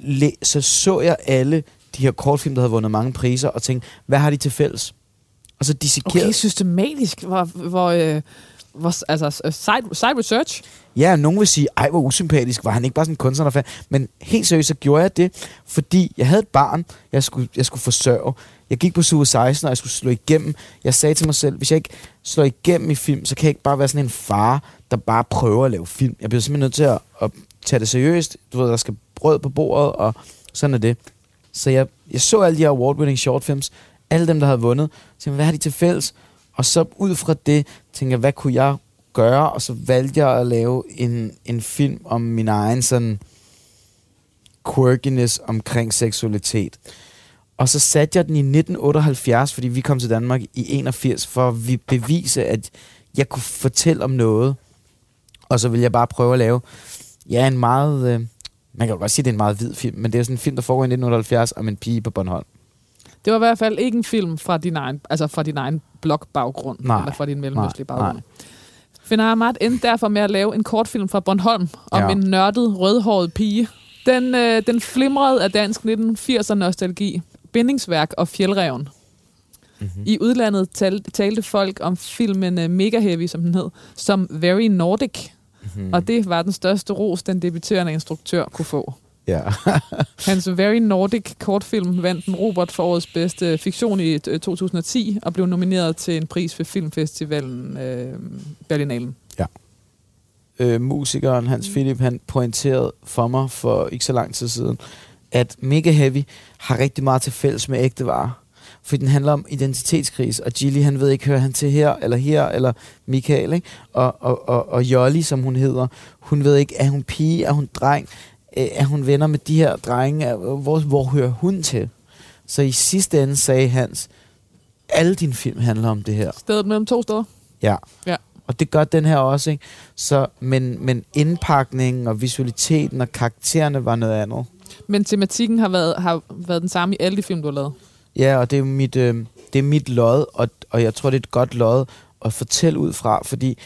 le, så så jeg alle de her kortfilm, der havde vundet mange priser, og tænkte, hvad har de til fælles? Og så dissekerede... Okay, systematisk. Hvor, hvor, øh, hvor, altså, side, øh, side research. Ja, nogen vil sige, ej, hvor usympatisk, var han ikke bare sådan en kunstnerfan. Men helt seriøst, så gjorde jeg det, fordi jeg havde et barn, jeg skulle, jeg skulle forsørge. Jeg gik på Super 16, og jeg skulle slå igennem. Jeg sagde til mig selv, hvis jeg ikke slår igennem i film, så kan jeg ikke bare være sådan en far, der bare prøver at lave film. Jeg bliver simpelthen nødt til at, at tage det seriøst. Du ved, der skal brød på bordet, og sådan er det. Så jeg, jeg så alle de her award-winning shortfilms, alle dem, der havde vundet, så hvad har de til fælles? Og så ud fra det, tænker jeg, hvad kunne jeg gøre? Og så valgte jeg at lave en, en film om min egen sådan quirkiness omkring seksualitet. Og så satte jeg den i 1978, fordi vi kom til Danmark i 81, for at vi bevise, at jeg kunne fortælle om noget. Og så ville jeg bare prøve at lave, ja, en meget, øh, man kan jo godt sige, at det er en meget hvid film, men det er sådan en film, der foregår i 1978 om en pige på Bornholm. Det var i hvert fald ikke en film fra din egen, altså fra din egen blog-baggrund, Nej, eller fra din mellemøstlige nej, baggrund. Finder Ahmad endte derfor med at lave en kortfilm fra Bornholm om Ja. en nørdet, rødhåret pige. Den, øh, den flimrede af dansk 1980'er nostalgi, bindingsværk og fjeldreven. Mm-hmm. I udlandet tal, talte folk om filmen uh, Mega Heavy, som den hed, som Very Nordic. Mm-hmm. Mm. Og det var den største ros, den debuterende instruktør kunne få. Ja. Hans Very Nordic kortfilm vandt den Robert for årets bedste fiktion i øh, 2010 og blev nomineret til en pris ved Filmfestivalen øh, Berlinalen. øh, musikeren Hans Philip, han pointerede for mig for ikke så lang tid siden, at Mega Heavy har rigtig meget til fælles med ægte varer. Fordi den handler om identitetskris, og Gilly, han ved ikke, hører han til her, eller her, eller Michael, ikke? Og, og, og, og Jolly, som hun hedder, hun ved ikke, er hun pige, er hun dreng, Øh, er hun venner med de her drenge, Er- hvor, hvor hører hun til? Så i sidste ende sagde Hans, alle dine film handler om det her. Stedet mellem to steder. Ja. Ja. Og det gør den her også, ikke? Så, men, men indpakningen og visualiteten og karaktererne var noget andet. Men tematikken har været, har været den samme i alle de film, du har lavet. Ja, og det er mit, øh, det er mit lod, og, og jeg tror, det er et godt lod at fortælle ud fra, fordi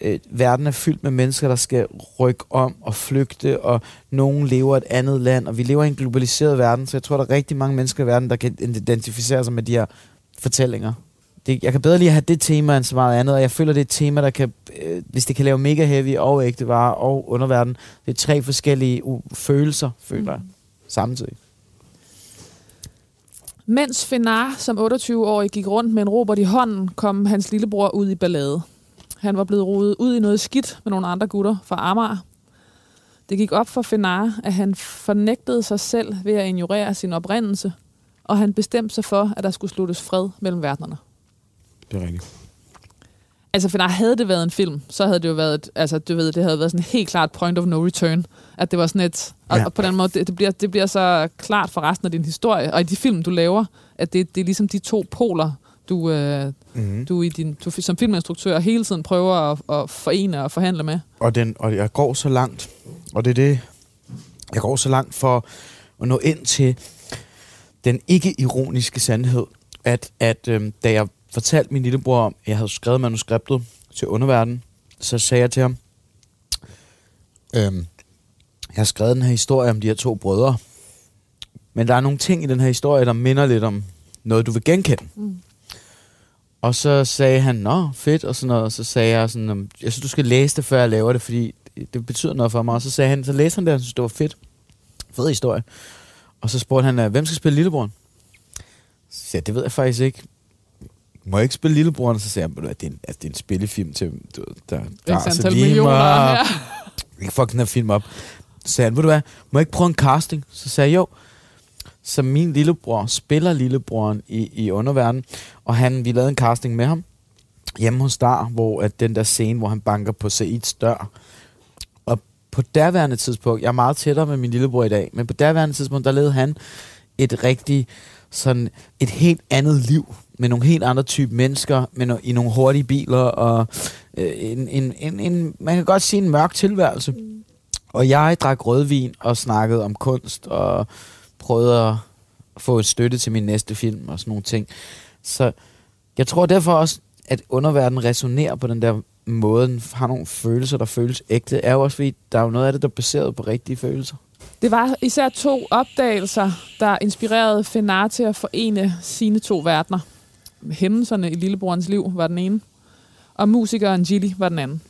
øh, verden er fyldt med mennesker, der skal rykke om og flygte, og nogen lever et andet land, og vi lever i en globaliseret verden, så jeg tror, der er rigtig mange mennesker i verden, der kan identificere sig med de her fortællinger. Det, jeg kan bedre lige have det tema end så meget andet, og jeg føler, det er et tema, der kan, øh, hvis det kan lave mega heavy og ægte varer og underverden, det er tre forskellige uh, følelser, føler jeg, samtidig. Mens Fenar som 28-årig gik rundt med en Robert i hånden, kom hans lillebror ud i ballade. Han var blevet rodet ud i noget skidt med nogle andre gutter fra Amager. Det gik op for Fenar, at han fornægtede sig selv ved at ignorere sin oprindelse, og han bestemte sig for, at der skulle sluttes fred mellem verdenerne. Det er rigtigt. Altså, for havde det været en film, så havde det jo været, et, altså, du ved, det havde været sådan helt klart point of no return. At det var sådan et, og, Ja. og på den måde, det, det, bliver, det bliver så klart for resten af din historie, og i de film, du laver, at det, det er ligesom de to poler, du, øh, Mm-hmm. du, i din, du som filminstruktør hele tiden prøver at, at forene og forhandle med. Og, den, og jeg går så langt, og det er det, jeg går så langt for at nå ind til den ikke-ironiske sandhed, at, at øhm, da jeg fortalte min lillebror om, at jeg havde skrevet manuskriptet til underverden, så sagde jeg til ham, øhm, jeg har skrevet den her historie om de her to brødre, men der er nogle ting i den her historie, der minder lidt om noget, du vil genkende. Mm. Og så sagde han, nå, fedt, og sådan noget. Og så sagde jeg sådan, "Øhm, jeg synes, du skal læse det, før jeg laver det, fordi det, betyder noget for mig. Og så sagde han, så læste han det, og synes, det var fedt. Fed historie. Og så spurgte han, "Øh, hvem skal spille lillebroren? Så sagde jeg, det ved jeg faktisk ikke. Må jeg ikke spille lillebroren? Og så sagde han, "Ved du hvad, det er en, altså, det er en spillefilm til, du, der, der X antal millioner. Ja. ikke fuck den her film op. Så sagde han, ved du hvad, må jeg ikke prøve en casting? Så sagde jeg, jo. Så min lillebror spiller lillebroren i, i underverden, og han, vi lavede en casting med ham hjemme hos Star, hvor at den der scene, hvor han banker på Saids dør. Og på derværende tidspunkt, jeg er meget tættere med min lillebror i dag, men på derværende tidspunkt, der levede han et rigtig, sådan et helt andet liv, med nogle helt andre type mennesker, med no- i nogle hurtige biler, og øh, en, en, en, en, man kan godt sige en mørk tilværelse. Og jeg drak rødvin og snakkede om kunst, og prøvede at få et støtte til min næste film og sådan nogle ting. Så jeg tror derfor også, at underverdenen resonerer på den der måde, den har nogle følelser, der føles ægte, er jo også fordi, der er jo noget af det, der er baseret på rigtige følelser. Det var især to opdagelser, der inspirerede Fenar til at forene sine to verdener. Hændelserne i lillebrorens liv var den ene, og musikeren Gilly var den anden.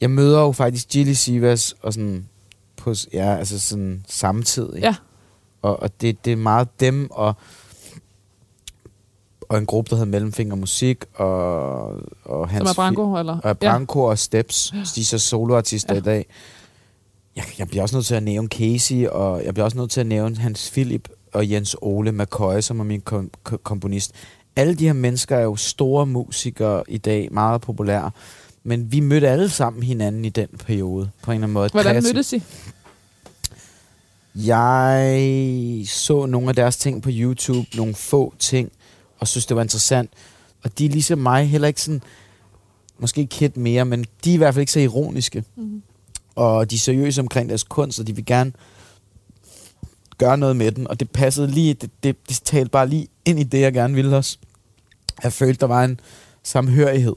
Jeg møder jo faktisk Gilly Sivas og sådan på, ja, altså sådan samtidig. Ja. Og, og det, det er meget dem og og en gruppe, der hedder Mellemfinger Musik, og, og hans Som er Branko, eller? Og Branko og Steps, de er så soloartister Ja. i dag. Jeg, jeg bliver også nødt til at nævne Casey, og jeg bliver også nødt til at nævne Hans Philip, og Jens Ole McCoy, som er min kom- kom- komponist. Alle de her mennesker er jo store musikere i dag, meget populære. Men vi mødte alle sammen hinanden i den periode, på en eller anden måde. Hvordan Kreativ- mødtes I? Jeg så nogle af deres ting på YouTube, nogle få ting, og synes, det var interessant. Og de er ligesom mig heller ikke sådan, måske ikke hit mere, men de er i hvert fald ikke så ironiske. Mhm. Og de er seriøse omkring deres kunst, og de vil gerne gøre noget med den. Og det passede lige, det, det, det talte bare lige ind i det, jeg gerne ville også. Jeg følte, der var en samhørighed.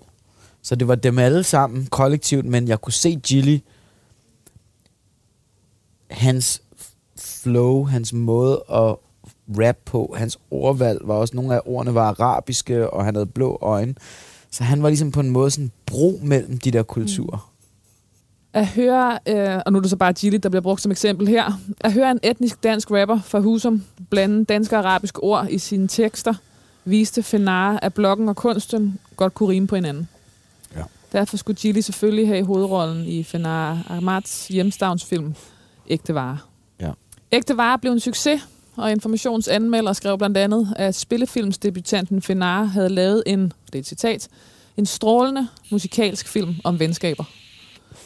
Så det var dem alle sammen kollektivt, men jeg kunne se Gilly, hans flow, hans måde at rap på, hans ordvalg var også, nogle af ordene var arabiske, og han havde blå øjne. Så han var ligesom på en måde sådan en bro mellem de der kulturer. At høre, øh, og nu er det så bare Gilly, der bliver brugt som eksempel her, at høre en etnisk dansk rapper fra Husum blande danske og arabiske ord i sine tekster, viste Fenare, at bloggen og kunsten godt kunne rime på hinanden. Ja. Derfor skulle Gilly selvfølgelig have hovedrollen i Fenare Ahmads hjemstavnsfilm Ægte Vare. Ægte Vare blev en succes, og informationsanmelder skrev blandt andet, at spillefilmsdebutanten Fenare havde lavet en, det er et citat, en strålende musikalsk film om venskaber.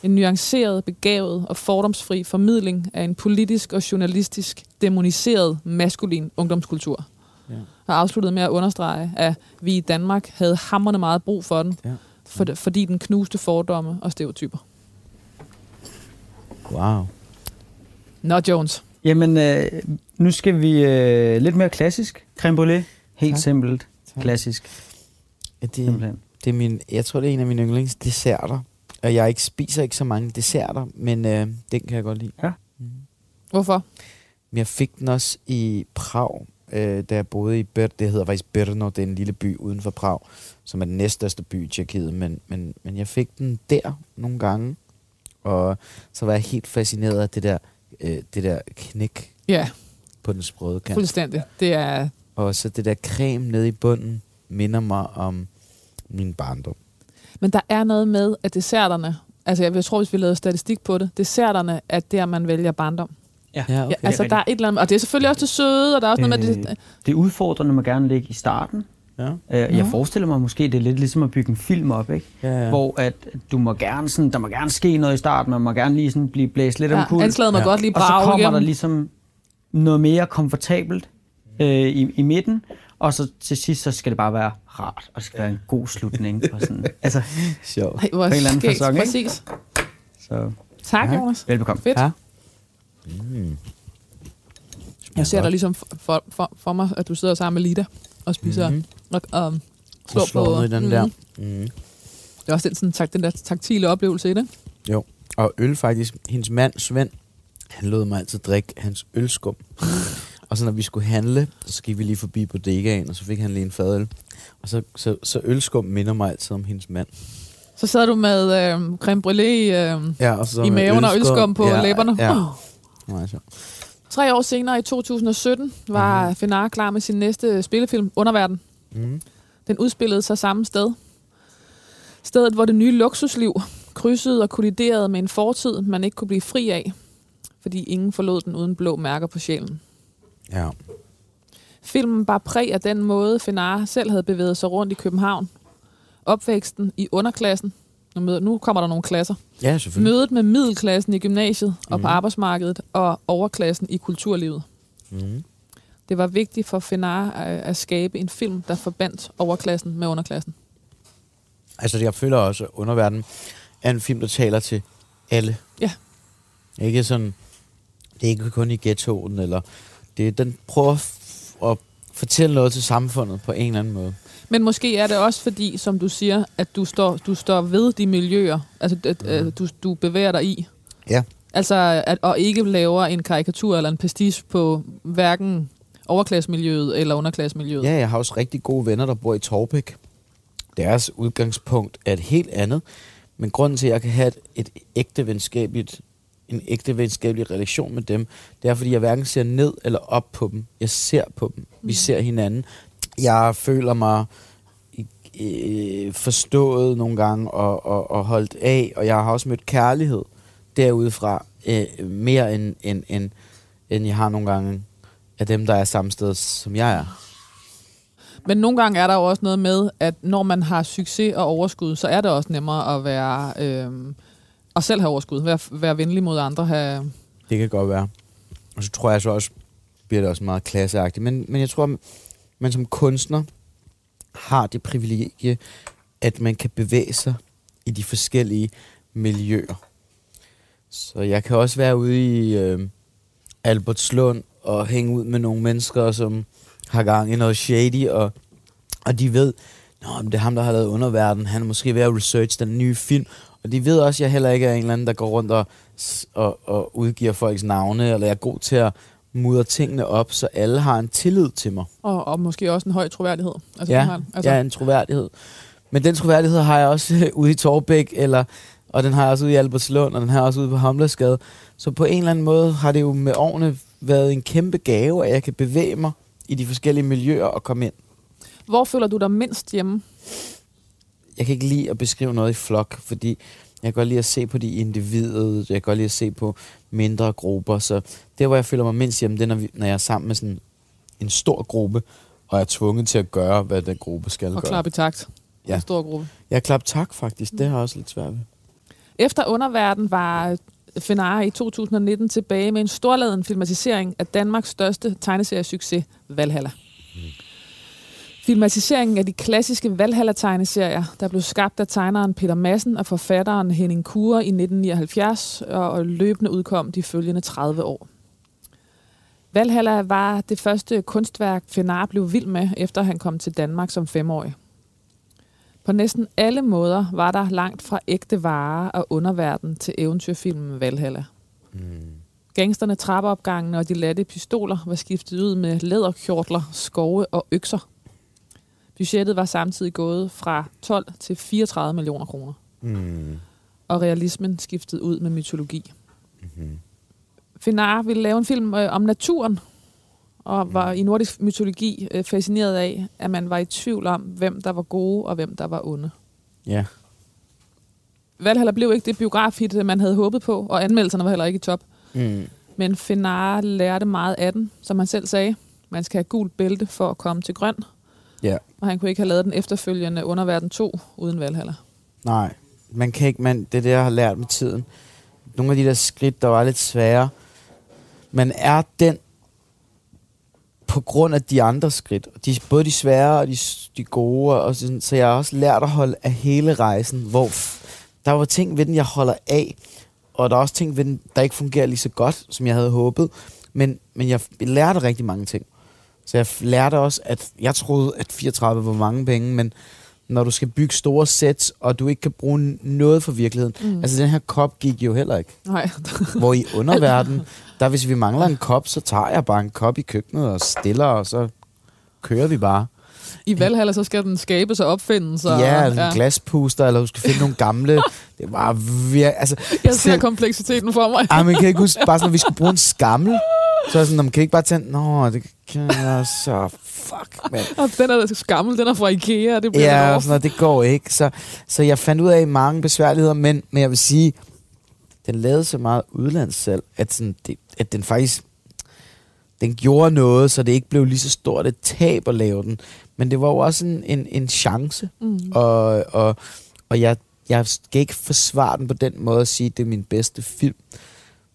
En nuanceret, begavet og fordomsfri formidling af en politisk og journalistisk demoniseret maskulin ungdomskultur. Ja. Og afsluttede med at understrege, at vi i Danmark havde hammerne meget brug for den, Ja. for, fordi den knuste fordomme og stereotyper. Wow. Nå, Jones. Jamen, øh, nu skal vi øh, lidt mere klassisk. Creme brûlée. Helt Tak. simpelt. Tak. Klassisk. Ja, det, Simpelthen. det er min, jeg tror, det er en af mine yndlingsdesserter. Og jeg ikke spiser ikke så mange desserter, men øh, den kan jeg godt lide. Ja. Mhm. Hvorfor? Jeg fik den også i Prag, øh, da jeg boede i Ber det hedder faktisk Brno, det er en lille by uden for Prag, som er den næststørste by i Tjekkiet, men, men, men jeg fik den der nogle gange, og så var jeg helt fascineret af det der, øh, det der knæk Ja, på den sprøde kant. fuldstændig. Det er, Og så det der creme nede i bunden minder mig om min barndom. men der er noget med, at desserterne, altså jeg, tror, hvis vi lavede statistik på det, desserterne er der, man vælger barndom. Ja. Ja, Ja, altså der er et eller andet, og det er selvfølgelig også det søde, og der er også noget med det, Øh, det udfordrende må gerne ligge i starten. Ja. Øh, Jeg forestiller mig måske, det er lidt ligesom at bygge en film op, ikke? Ja, ja. Hvor at du må gerne sådan, der må gerne ske noget i starten, man må gerne lige sådan blive blæst lidt ja, omkuld. anslaget må Ja. godt lige Og så brage kommer igennem. der ligesom noget mere komfortabelt øh, i, i midten, og så til sidst, så skal det bare være rart, og det skal være en god slutning. Og sådan. Altså, Sjovt. Ej, hvor på en eller anden skægt, facon, ikke? Præcis. så Tak, Ja. Jonas. velbekomme. Fedt. Ja. Mm. Jeg ser dig ligesom for, for, for, mig, at du sidder sammen med Lida og spiser Mhm. Og, og slår Og slår på. i den Mhm. der. Mm. Det er også den, sådan, tak, den der taktile oplevelse i det. Jo. Og øl faktisk. Hendes mand, Svend, han lod mig altid drikke hans ølskum. og så når vi skulle handle, så gik vi lige forbi bodegaen, og så fik han lige en fadøl. Og så, så, så ølskum minder mig altid om hendes mand. Så sad du med øh, creme brûlée øh, Ja, og så i maven og ølskum på læberne. Ja, Uh. Meget sjovt. Tre år senere, i 2017, var Mhm. mm-hmm. Fenar klar med sin næste spillefilm, Underverden. Mm. Den udspillede sig samme sted. Stedet, hvor det nye luksusliv krydsede og kolliderede med en fortid, man ikke kunne blive fri af, fordi ingen forlod den uden blå mærker på sjælen. Ja. Filmen bar præg af den måde, Fenar selv havde bevæget sig rundt i København. Opvæksten i underklassen. Nu kommer der nogle klasser. ja, selvfølgelig. Mødet med middelklassen i gymnasiet og på Mhm. arbejdsmarkedet, og overklassen i kulturlivet. Mm. Det var vigtigt for Fenar at at skabe en film, der forbandt overklassen med underklassen. Altså, jeg føler også, at Underverden er en film, der taler til alle. Ja. Ikke sådan, det er ikke kun i ghettoen, eller det, den prøver f- at fortælle noget til samfundet på en eller anden måde. Men måske er det også fordi, som du siger, at du står, du står ved de miljøer, altså at, mm. du, du bevæger dig i. Ja. Altså, at, og ikke laver en karikatur eller en pastiche på hverken overklassemiljøet eller underklassemiljøet. Ja, jeg har også rigtig gode venner, der bor i Torbæk. Deres udgangspunkt er et helt andet, men grunden til, at jeg kan have et, et ægte venskabeligt, en ægte venskabelig relation med dem, det er, fordi jeg hverken ser ned eller op på dem. Jeg ser på dem. Vi ser hinanden. Jeg føler mig øh, forstået nogle gange og, og, og holdt af, og jeg har også mødt kærlighed derudefra, øh, mere end, end, end, end jeg har nogle gange af dem, der er samme sted, som jeg er. Men nogle gange er der jo også noget med, at når man har succes og overskud, så er det også nemmere at være... Øh, og selv have overskud. Være, være venlig mod andre. Have... Det kan godt være. Og så tror jeg så også, bliver det også meget klasseagtigt. Men, men jeg tror, at man som kunstner har det privilegie, at man kan bevæge sig i de forskellige miljøer. Så jeg kan også være ude i øh, Albertslund og hænge ud med nogle mennesker, som har gang i noget shady, og, og de ved, Nå, det er ham, der har lavet underverden. Han er måske ved at research den nye film. Og de ved også, at jeg heller ikke er en eller anden, der går rundt og, og, og udgiver folks navne, eller jeg er god til at mudre tingene op, så alle har en tillid til mig. Og, og måske også en høj troværdighed. Altså, ja, har, altså. ja, en troværdighed. Men den troværdighed har jeg også ude i Torbæk, eller, og den har jeg også ude i Albertslund, og den har jeg også ude på Hamlersgade. Så på en eller anden måde har det jo med årene været en kæmpe gave, at jeg kan bevæge mig i de forskellige miljøer og komme ind. Hvor føler du dig mindst hjemme? Jeg kan ikke lide at beskrive noget i flok, fordi jeg kan godt lide at se på de individer, jeg kan godt lide at se på mindre grupper, så det, hvor jeg føler mig mindst hjemme, det er, når, vi, når jeg er sammen med sådan en stor gruppe, og er tvunget til at gøre, hvad den gruppe skal og gøre. Og klap i takt. Ja. En stor gruppe. Jeg klap tak faktisk, det har jeg også lidt svært ved. Efter underverden var Fenara i 2019 tilbage med en storladen filmatisering af Danmarks største tegneseriesucces, Valhalla. Mm. Filmatiseringen af de klassiske Valhalla-tegneserier, der blev skabt af tegneren Peter Madsen og forfatteren Henning Kure i 1979 og løbende udkom de følgende 30 år. Valhalla var det første kunstværk, Fenar blev vild med, efter han kom til Danmark som femårig. På næsten alle måder var der langt fra ægte varer og underverden til eventyrfilmen Valhalla. Mm. Gangsterne, trappeopgangene og de latte pistoler var skiftet ud med læderkjortler, skove og økser. Budgettet var samtidig gået fra 12 til 34 millioner kroner. Mm. Og realismen skiftede ud med mytologi. Mm-hmm. Finar ville lave en film øh, om naturen, og var i nordisk mytologi øh, fascineret af, at man var i tvivl om, hvem der var gode og hvem der var onde. Ja. Valhalla blev ikke det biografhit, man havde håbet på, og anmeldelserne var heller ikke i top. Mm. Men Fenar lærte meget af den, som han selv sagde. Man skal have gult bælte for at komme til grøn. Ja. Og han kunne ikke have lavet den efterfølgende Underverden 2 uden Valhalla. Nej, man kan ikke, man, det er det, jeg har lært med tiden. Nogle af de der skridt, der var lidt svære. Man er den på grund af de andre skridt. De, både de svære og de, de gode. Og sådan, så jeg har også lært at holde af hele rejsen, hvor der var ting ved den, jeg holder af. Og der er også ting ved den, der ikke fungerer lige så godt, som jeg havde håbet. Men, men jeg lærte rigtig mange ting. Så jeg lærte også, at jeg troede, at 34 var mange penge, men når du skal bygge store sets, og du ikke kan bruge noget for virkeligheden. Mm. Altså, den her kop gik jo heller ikke. Nej. Hvor i underverden, der hvis vi mangler en kop, så tager jeg bare en kop i køkkenet og stiller, og så kører vi bare. I Valhalla, så skal den skabes og opfindes. Og, ja, en ja. glaspuster, eller du skal finde nogle gamle... det var virkelig... Altså, jeg ser selv, kompleksiteten for mig. Ej, men kan ikke huske, bare sådan, når vi skulle bruge en skammel, så er sådan, man kan ikke bare tænde, nå, det kan jeg så, fuck, man. Og den er gammel, den er fra Ikea, det bliver Ja, sådan noget, det går ikke. Så, så jeg fandt ud af mange besværligheder, men, men jeg vil sige, den lavede så meget udlandssalg, at, sådan, det, at den faktisk, den gjorde noget, så det ikke blev lige så stort et tab at lave den. Men det var jo også en, en, en chance, mm. og, og, og jeg, jeg skal ikke forsvare den på den måde at sige, at det er min bedste film.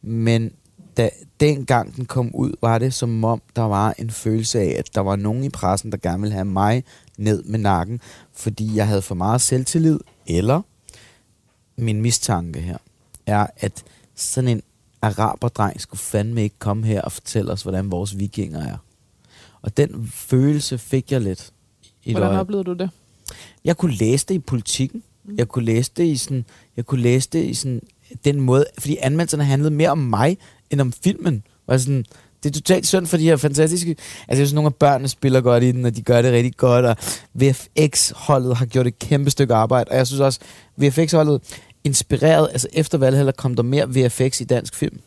Men da dengang den kom ud, var det som om, der var en følelse af, at der var nogen i pressen, der gerne ville have mig ned med nakken, fordi jeg havde for meget selvtillid, eller min mistanke her, er, at sådan en araberdreng skulle fandme ikke komme her og fortælle os, hvordan vores vikinger er. Og den følelse fik jeg lidt. I hvordan oplevede du det? Jeg kunne læse det i politikken. Mm. Jeg kunne læse det i sådan, jeg kunne læse det i sådan den måde, fordi anmeldelserne handlede mere om mig, end om filmen. Var sådan, det er totalt synd for de her fantastiske... Altså, jeg synes, nogle af børnene spiller godt i den, og de gør det rigtig godt, og VFX-holdet har gjort et kæmpe stykke arbejde, og jeg synes også, VFX-holdet inspireret, altså efter Valhalla kom der mere VFX i dansk film.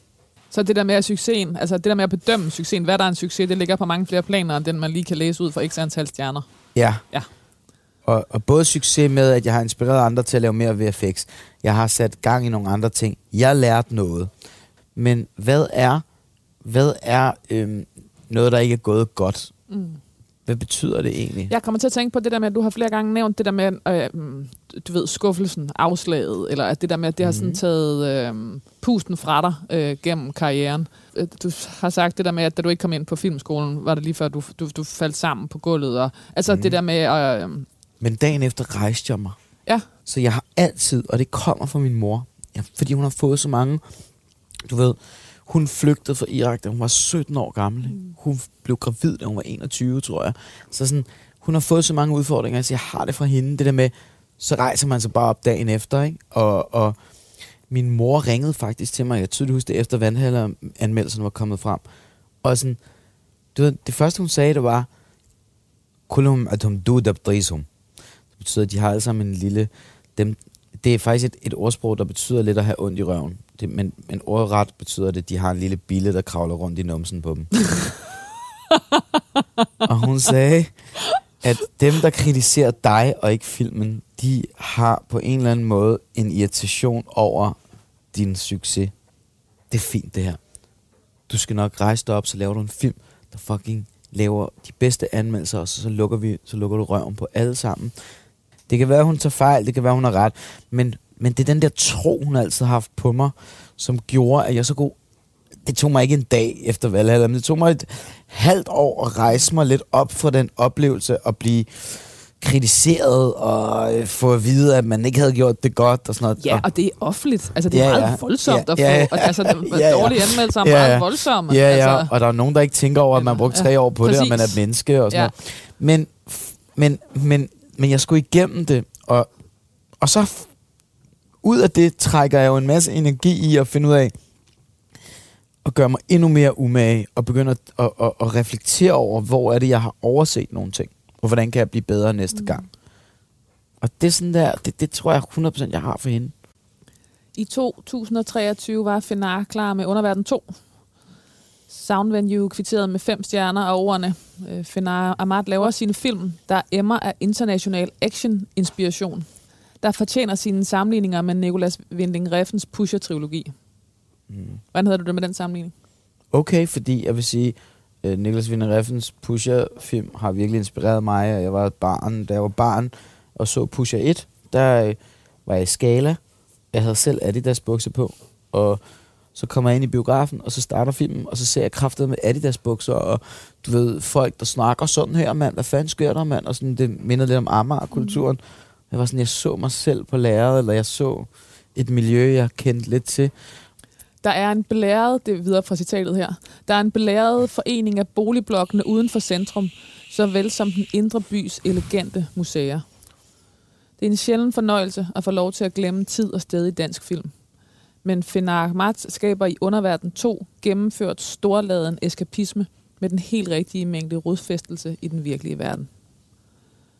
Så det der med at succesen, altså det der med at bedømme succesen, hvad der er en succes, det ligger på mange flere planer, end den man lige kan læse ud fra x antal stjerner. Ja. ja. Og, og både succes med, at jeg har inspireret andre til at lave mere VFX. Jeg har sat gang i nogle andre ting. Jeg har lært noget. Men hvad er, hvad er øhm, noget, der ikke er gået godt. Mm. Hvad betyder det egentlig? Jeg kommer til at tænke på det der med, at du har flere gange nævnt det der med, øh, mm, du ved, skuffelsen, afslaget, eller at det der med, at det har sådan Mhm. taget øh, pusten fra dig øh, gennem karrieren. Øh, Du har sagt det der med, at da du ikke kom ind på filmskolen, var det lige før, du, du, du faldt sammen på gulvet. Og, altså Mhm. det der med... Øh, Men dagen efter rejste jeg mig. Ja. Så jeg har altid, og det kommer fra min mor, ja, fordi hun har fået så mange, du ved, hun flygtede fra Irak, da hun var 17 år gammel. Mm. Hun blev gravid, da hun var 21, tror jeg. Så sådan, hun har fået så mange udfordringer, så jeg har det fra hende. Det der med, så rejser man sig bare op dagen efter, ikke? Og, og min mor ringede faktisk til mig, jeg tydeligt husker det, efter vandhælder-anmeldelsen var kommet frem. Og sådan, du ved, det første hun sagde, det var, Kulum atum du dabdrisum. Det betyder, at de har alle sammen en lille... Dem, det er faktisk et, et ordsprog, der betyder lidt at have ondt i røven. Det, men, men ordret betyder det, at de har en lille bille, der kravler rundt i numsen på dem. og hun sagde, at dem, der kritiserer dig og ikke filmen, de har på en eller anden måde en irritation over din succes. Det er fint, det her. Du skal nok rejse dig op, så laver du en film, der fucking laver de bedste anmeldelser, og så, så, lukker, vi, så lukker du røven på alle sammen. Det kan være, hun tager fejl, det kan være, hun har ret, men, men det er den der tro, hun altid har haft på mig, som gjorde, at jeg så god. Det tog mig ikke en dag efter Valhalla, men det tog mig et halvt år at rejse mig lidt op fra den oplevelse og blive kritiseret og øh, få at vide, at man ikke havde gjort det godt og sådan noget. ja, og, det er offentligt. Altså det er Ja, meget ja. voldsomt Ja, at få. ja, ja. og Altså Ja, ja. dårlige anmeldelser er Ja, meget ja. voldsomme. Ja, ja, Altså, og der er nogen, der ikke tænker over, at man har brugt tre Ja, år på det, og man er et menneske og sådan Ja. ja. noget. Men, men, men, men jeg skulle igennem det, og, og så f- ud af det trækker jeg jo en masse energi i at finde ud af, at gøre mig endnu mere umage, og begynde at, at, at, at reflektere over, hvor er det, jeg har overset nogle ting, og hvordan kan jeg blive bedre næste mm. gang. Og det er sådan der, det, det tror jeg 100% jeg har for hende. I 2023 var Fenar klar med Underverden 2. Soundvenue kvitteret med fem stjerner og ordene. Øh, Fenar Ahmad laver sine film, der emmer af international action-inspiration, der fortjener sine sammenligninger med Nicolas Winding Refns Pusher-trilogi. Mm. Hvordan havde du det med den sammenligning? okay, fordi jeg vil sige, uh, Niklas Wiener Reffens Pusher-film har virkelig inspireret mig, og jeg var et barn, da jeg var barn og så Pusher 1, der uh, var jeg i Skala. Jeg havde selv Adidas bukser på, og så kommer jeg ind i biografen, og så starter filmen, og så ser jeg kraftet med Adidas bukser, og du ved, folk, der snakker sådan her, mand, hvad fanden sker der, mand, og sådan, det minder lidt om Amager-kulturen. Jeg var sådan, jeg så mig selv på lærredet, eller jeg så et miljø, jeg kendte lidt til, Der er en belæret, det er videre fra citatet her, der er en belæret forening af boligblokkene uden for centrum, såvel som den indre bys elegante museer. Det er en sjælden fornøjelse at få lov til at glemme tid og sted i dansk film. Men Fenar Ahmad skaber i Underverden 2 gennemført storladen eskapisme med den helt rigtige mængde rodfæstelse i den virkelige verden.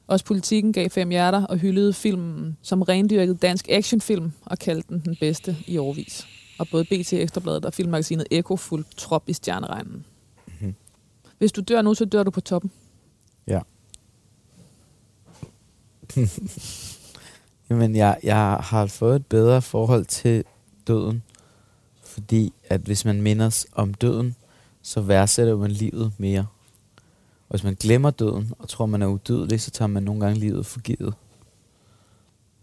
Også politikken gav fem hjerter og hyldede filmen som rendyrket dansk actionfilm og kaldte den den bedste i årvis og både BT Ekstrabladet og filmmagasinet Eko fulgte trop i stjerneregnen. Mhm. Hvis du dør nu, så dør du på toppen. Ja. Jamen, jeg, jeg har fået et bedre forhold til døden, fordi at hvis man mindes om døden, så værdsætter man livet mere. Og hvis man glemmer døden og tror, man er udødelig, så tager man nogle gange livet for givet.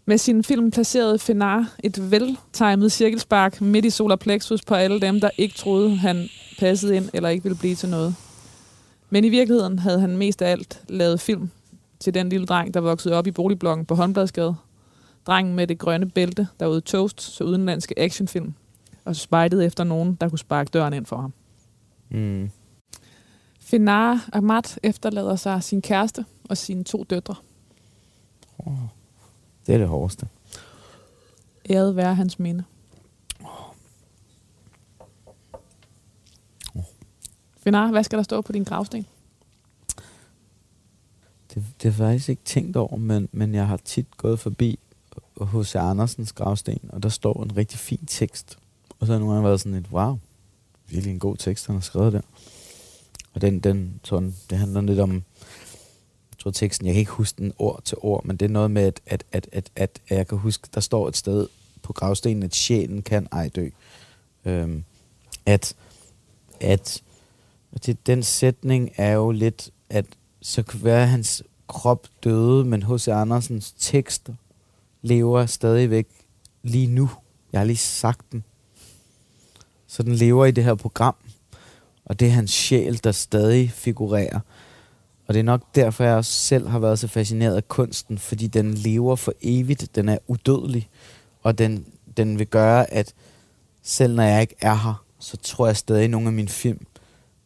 Med sin film placerede Fenar et veltimet cirkelspark midt i solar plexus på alle dem, der ikke troede, han passede ind eller ikke ville blive til noget. Men i virkeligheden havde han mest af alt lavet film til den lille dreng, der voksede op i boligblokken på Håndbladsgade. Drengen med det grønne bælte, der ude toast, så udenlandske actionfilm, og spejtede efter nogen, der kunne sparke døren ind for ham. Mm. Fenar Ahmad efterlader sig sin kæreste og sine to døtre. Det er det hårdeste. Æret være hans minde. Fenar, hvad skal der stå på din gravsten? Det, det har jeg faktisk ikke tænkt over, men, men jeg har tit gået forbi H.C. Andersens gravsten, og der står en rigtig fin tekst. Og så har jeg nogle gange været sådan et, wow, virkelig en god tekst, han har skrevet der. Og den, den sådan, det handler lidt om, jeg tror teksten, jeg kan ikke huske den ord til ord, men det er noget med, at, at, at, at, at, at jeg kan huske, der står et sted på gravstenen, at sjælen kan ej dø. Øhm, at, at det, den sætning er jo lidt, at så kan være, at hans krop døde, men H.C. Andersens tekster lever stadigvæk lige nu. Jeg har lige sagt den. Så den lever i det her program. Og det er hans sjæl, der stadig figurerer. Og det er nok derfor, jeg også selv har været så fascineret af kunsten, fordi den lever for evigt. Den er udødelig. Og den, den vil gøre, at selv når jeg ikke er her, så tror jeg stadig, at nogle af mine film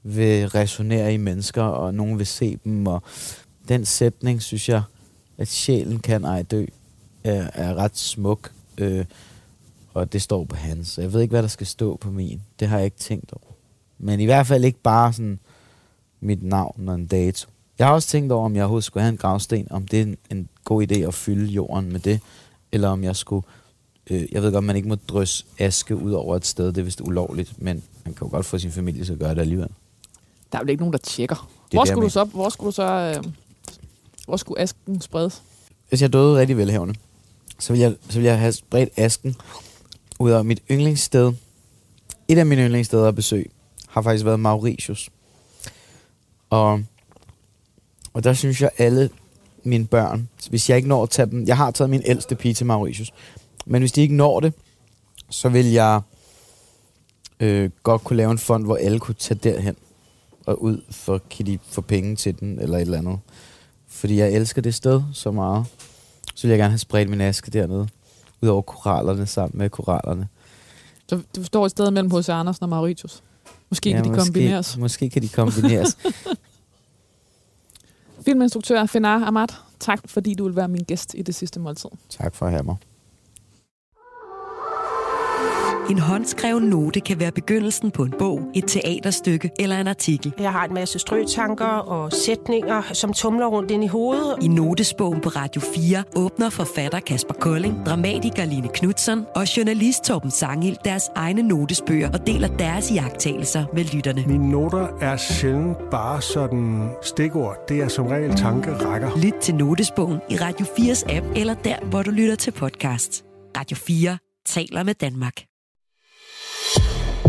vil resonere i mennesker, og nogen vil se dem. Og den sætning, synes jeg, at sjælen kan ej dø, er, er ret smuk. Øh, og det står på hans. Jeg ved ikke, hvad der skal stå på min. Det har jeg ikke tænkt over. Men i hvert fald ikke bare sådan mit navn og en dato. Jeg har også tænkt over, om jeg overhovedet skulle have en gravsten, om det er en, en god idé at fylde jorden med det, eller om jeg skulle... Øh, jeg ved godt, man ikke må drysse aske ud over et sted, det er vist ulovligt, men man kan jo godt få sin familie til at gøre det alligevel. Der er vel ikke nogen, der tjekker. Det Hvor skulle, du så, hvor skulle du så... Øh, hvor skulle asken spredes? Hvis jeg døde rigtig velhavende, så vil jeg, så vil jeg have spredt asken ud af mit yndlingssted. Et af mine yndlingssteder at besøge har faktisk været Mauritius. Og, og der synes jeg alle mine børn, hvis jeg ikke når at tage dem, jeg har taget min ældste pige til Mauritius, men hvis de ikke når det, så vil jeg øh, godt kunne lave en fond, hvor alle kunne tage derhen og ud, for kan de få penge til den, eller et eller andet. Fordi jeg elsker det sted så meget. Så vil jeg gerne have spredt min aske dernede, ud over korallerne sammen med korallerne. Så du står et sted mellem H.C. Andersen og Mauritius. Måske ja, kan de måske, kombineres. Måske kan de kombineres. Filminstruktør Fenar Ahmad, tak fordi du vil være min gæst i det sidste måltid. tak for at have mig. En håndskreven note kan være begyndelsen på en bog, et teaterstykke eller en artikel. Jeg har en masse strøtanker og sætninger, som tumler rundt ind i hovedet. I notesbogen på Radio 4 åbner forfatter Kasper Kolding, dramatiker Line Knudsen og journalist Torben Sangil deres egne notesbøger og deler deres iagttagelser med lytterne. Mine noter er sjældent bare sådan stikord. Det er som regel tankerækker. Lyt til notesbogen i Radio 4's app eller der, hvor du lytter til podcast. Radio 4 taler med Danmark.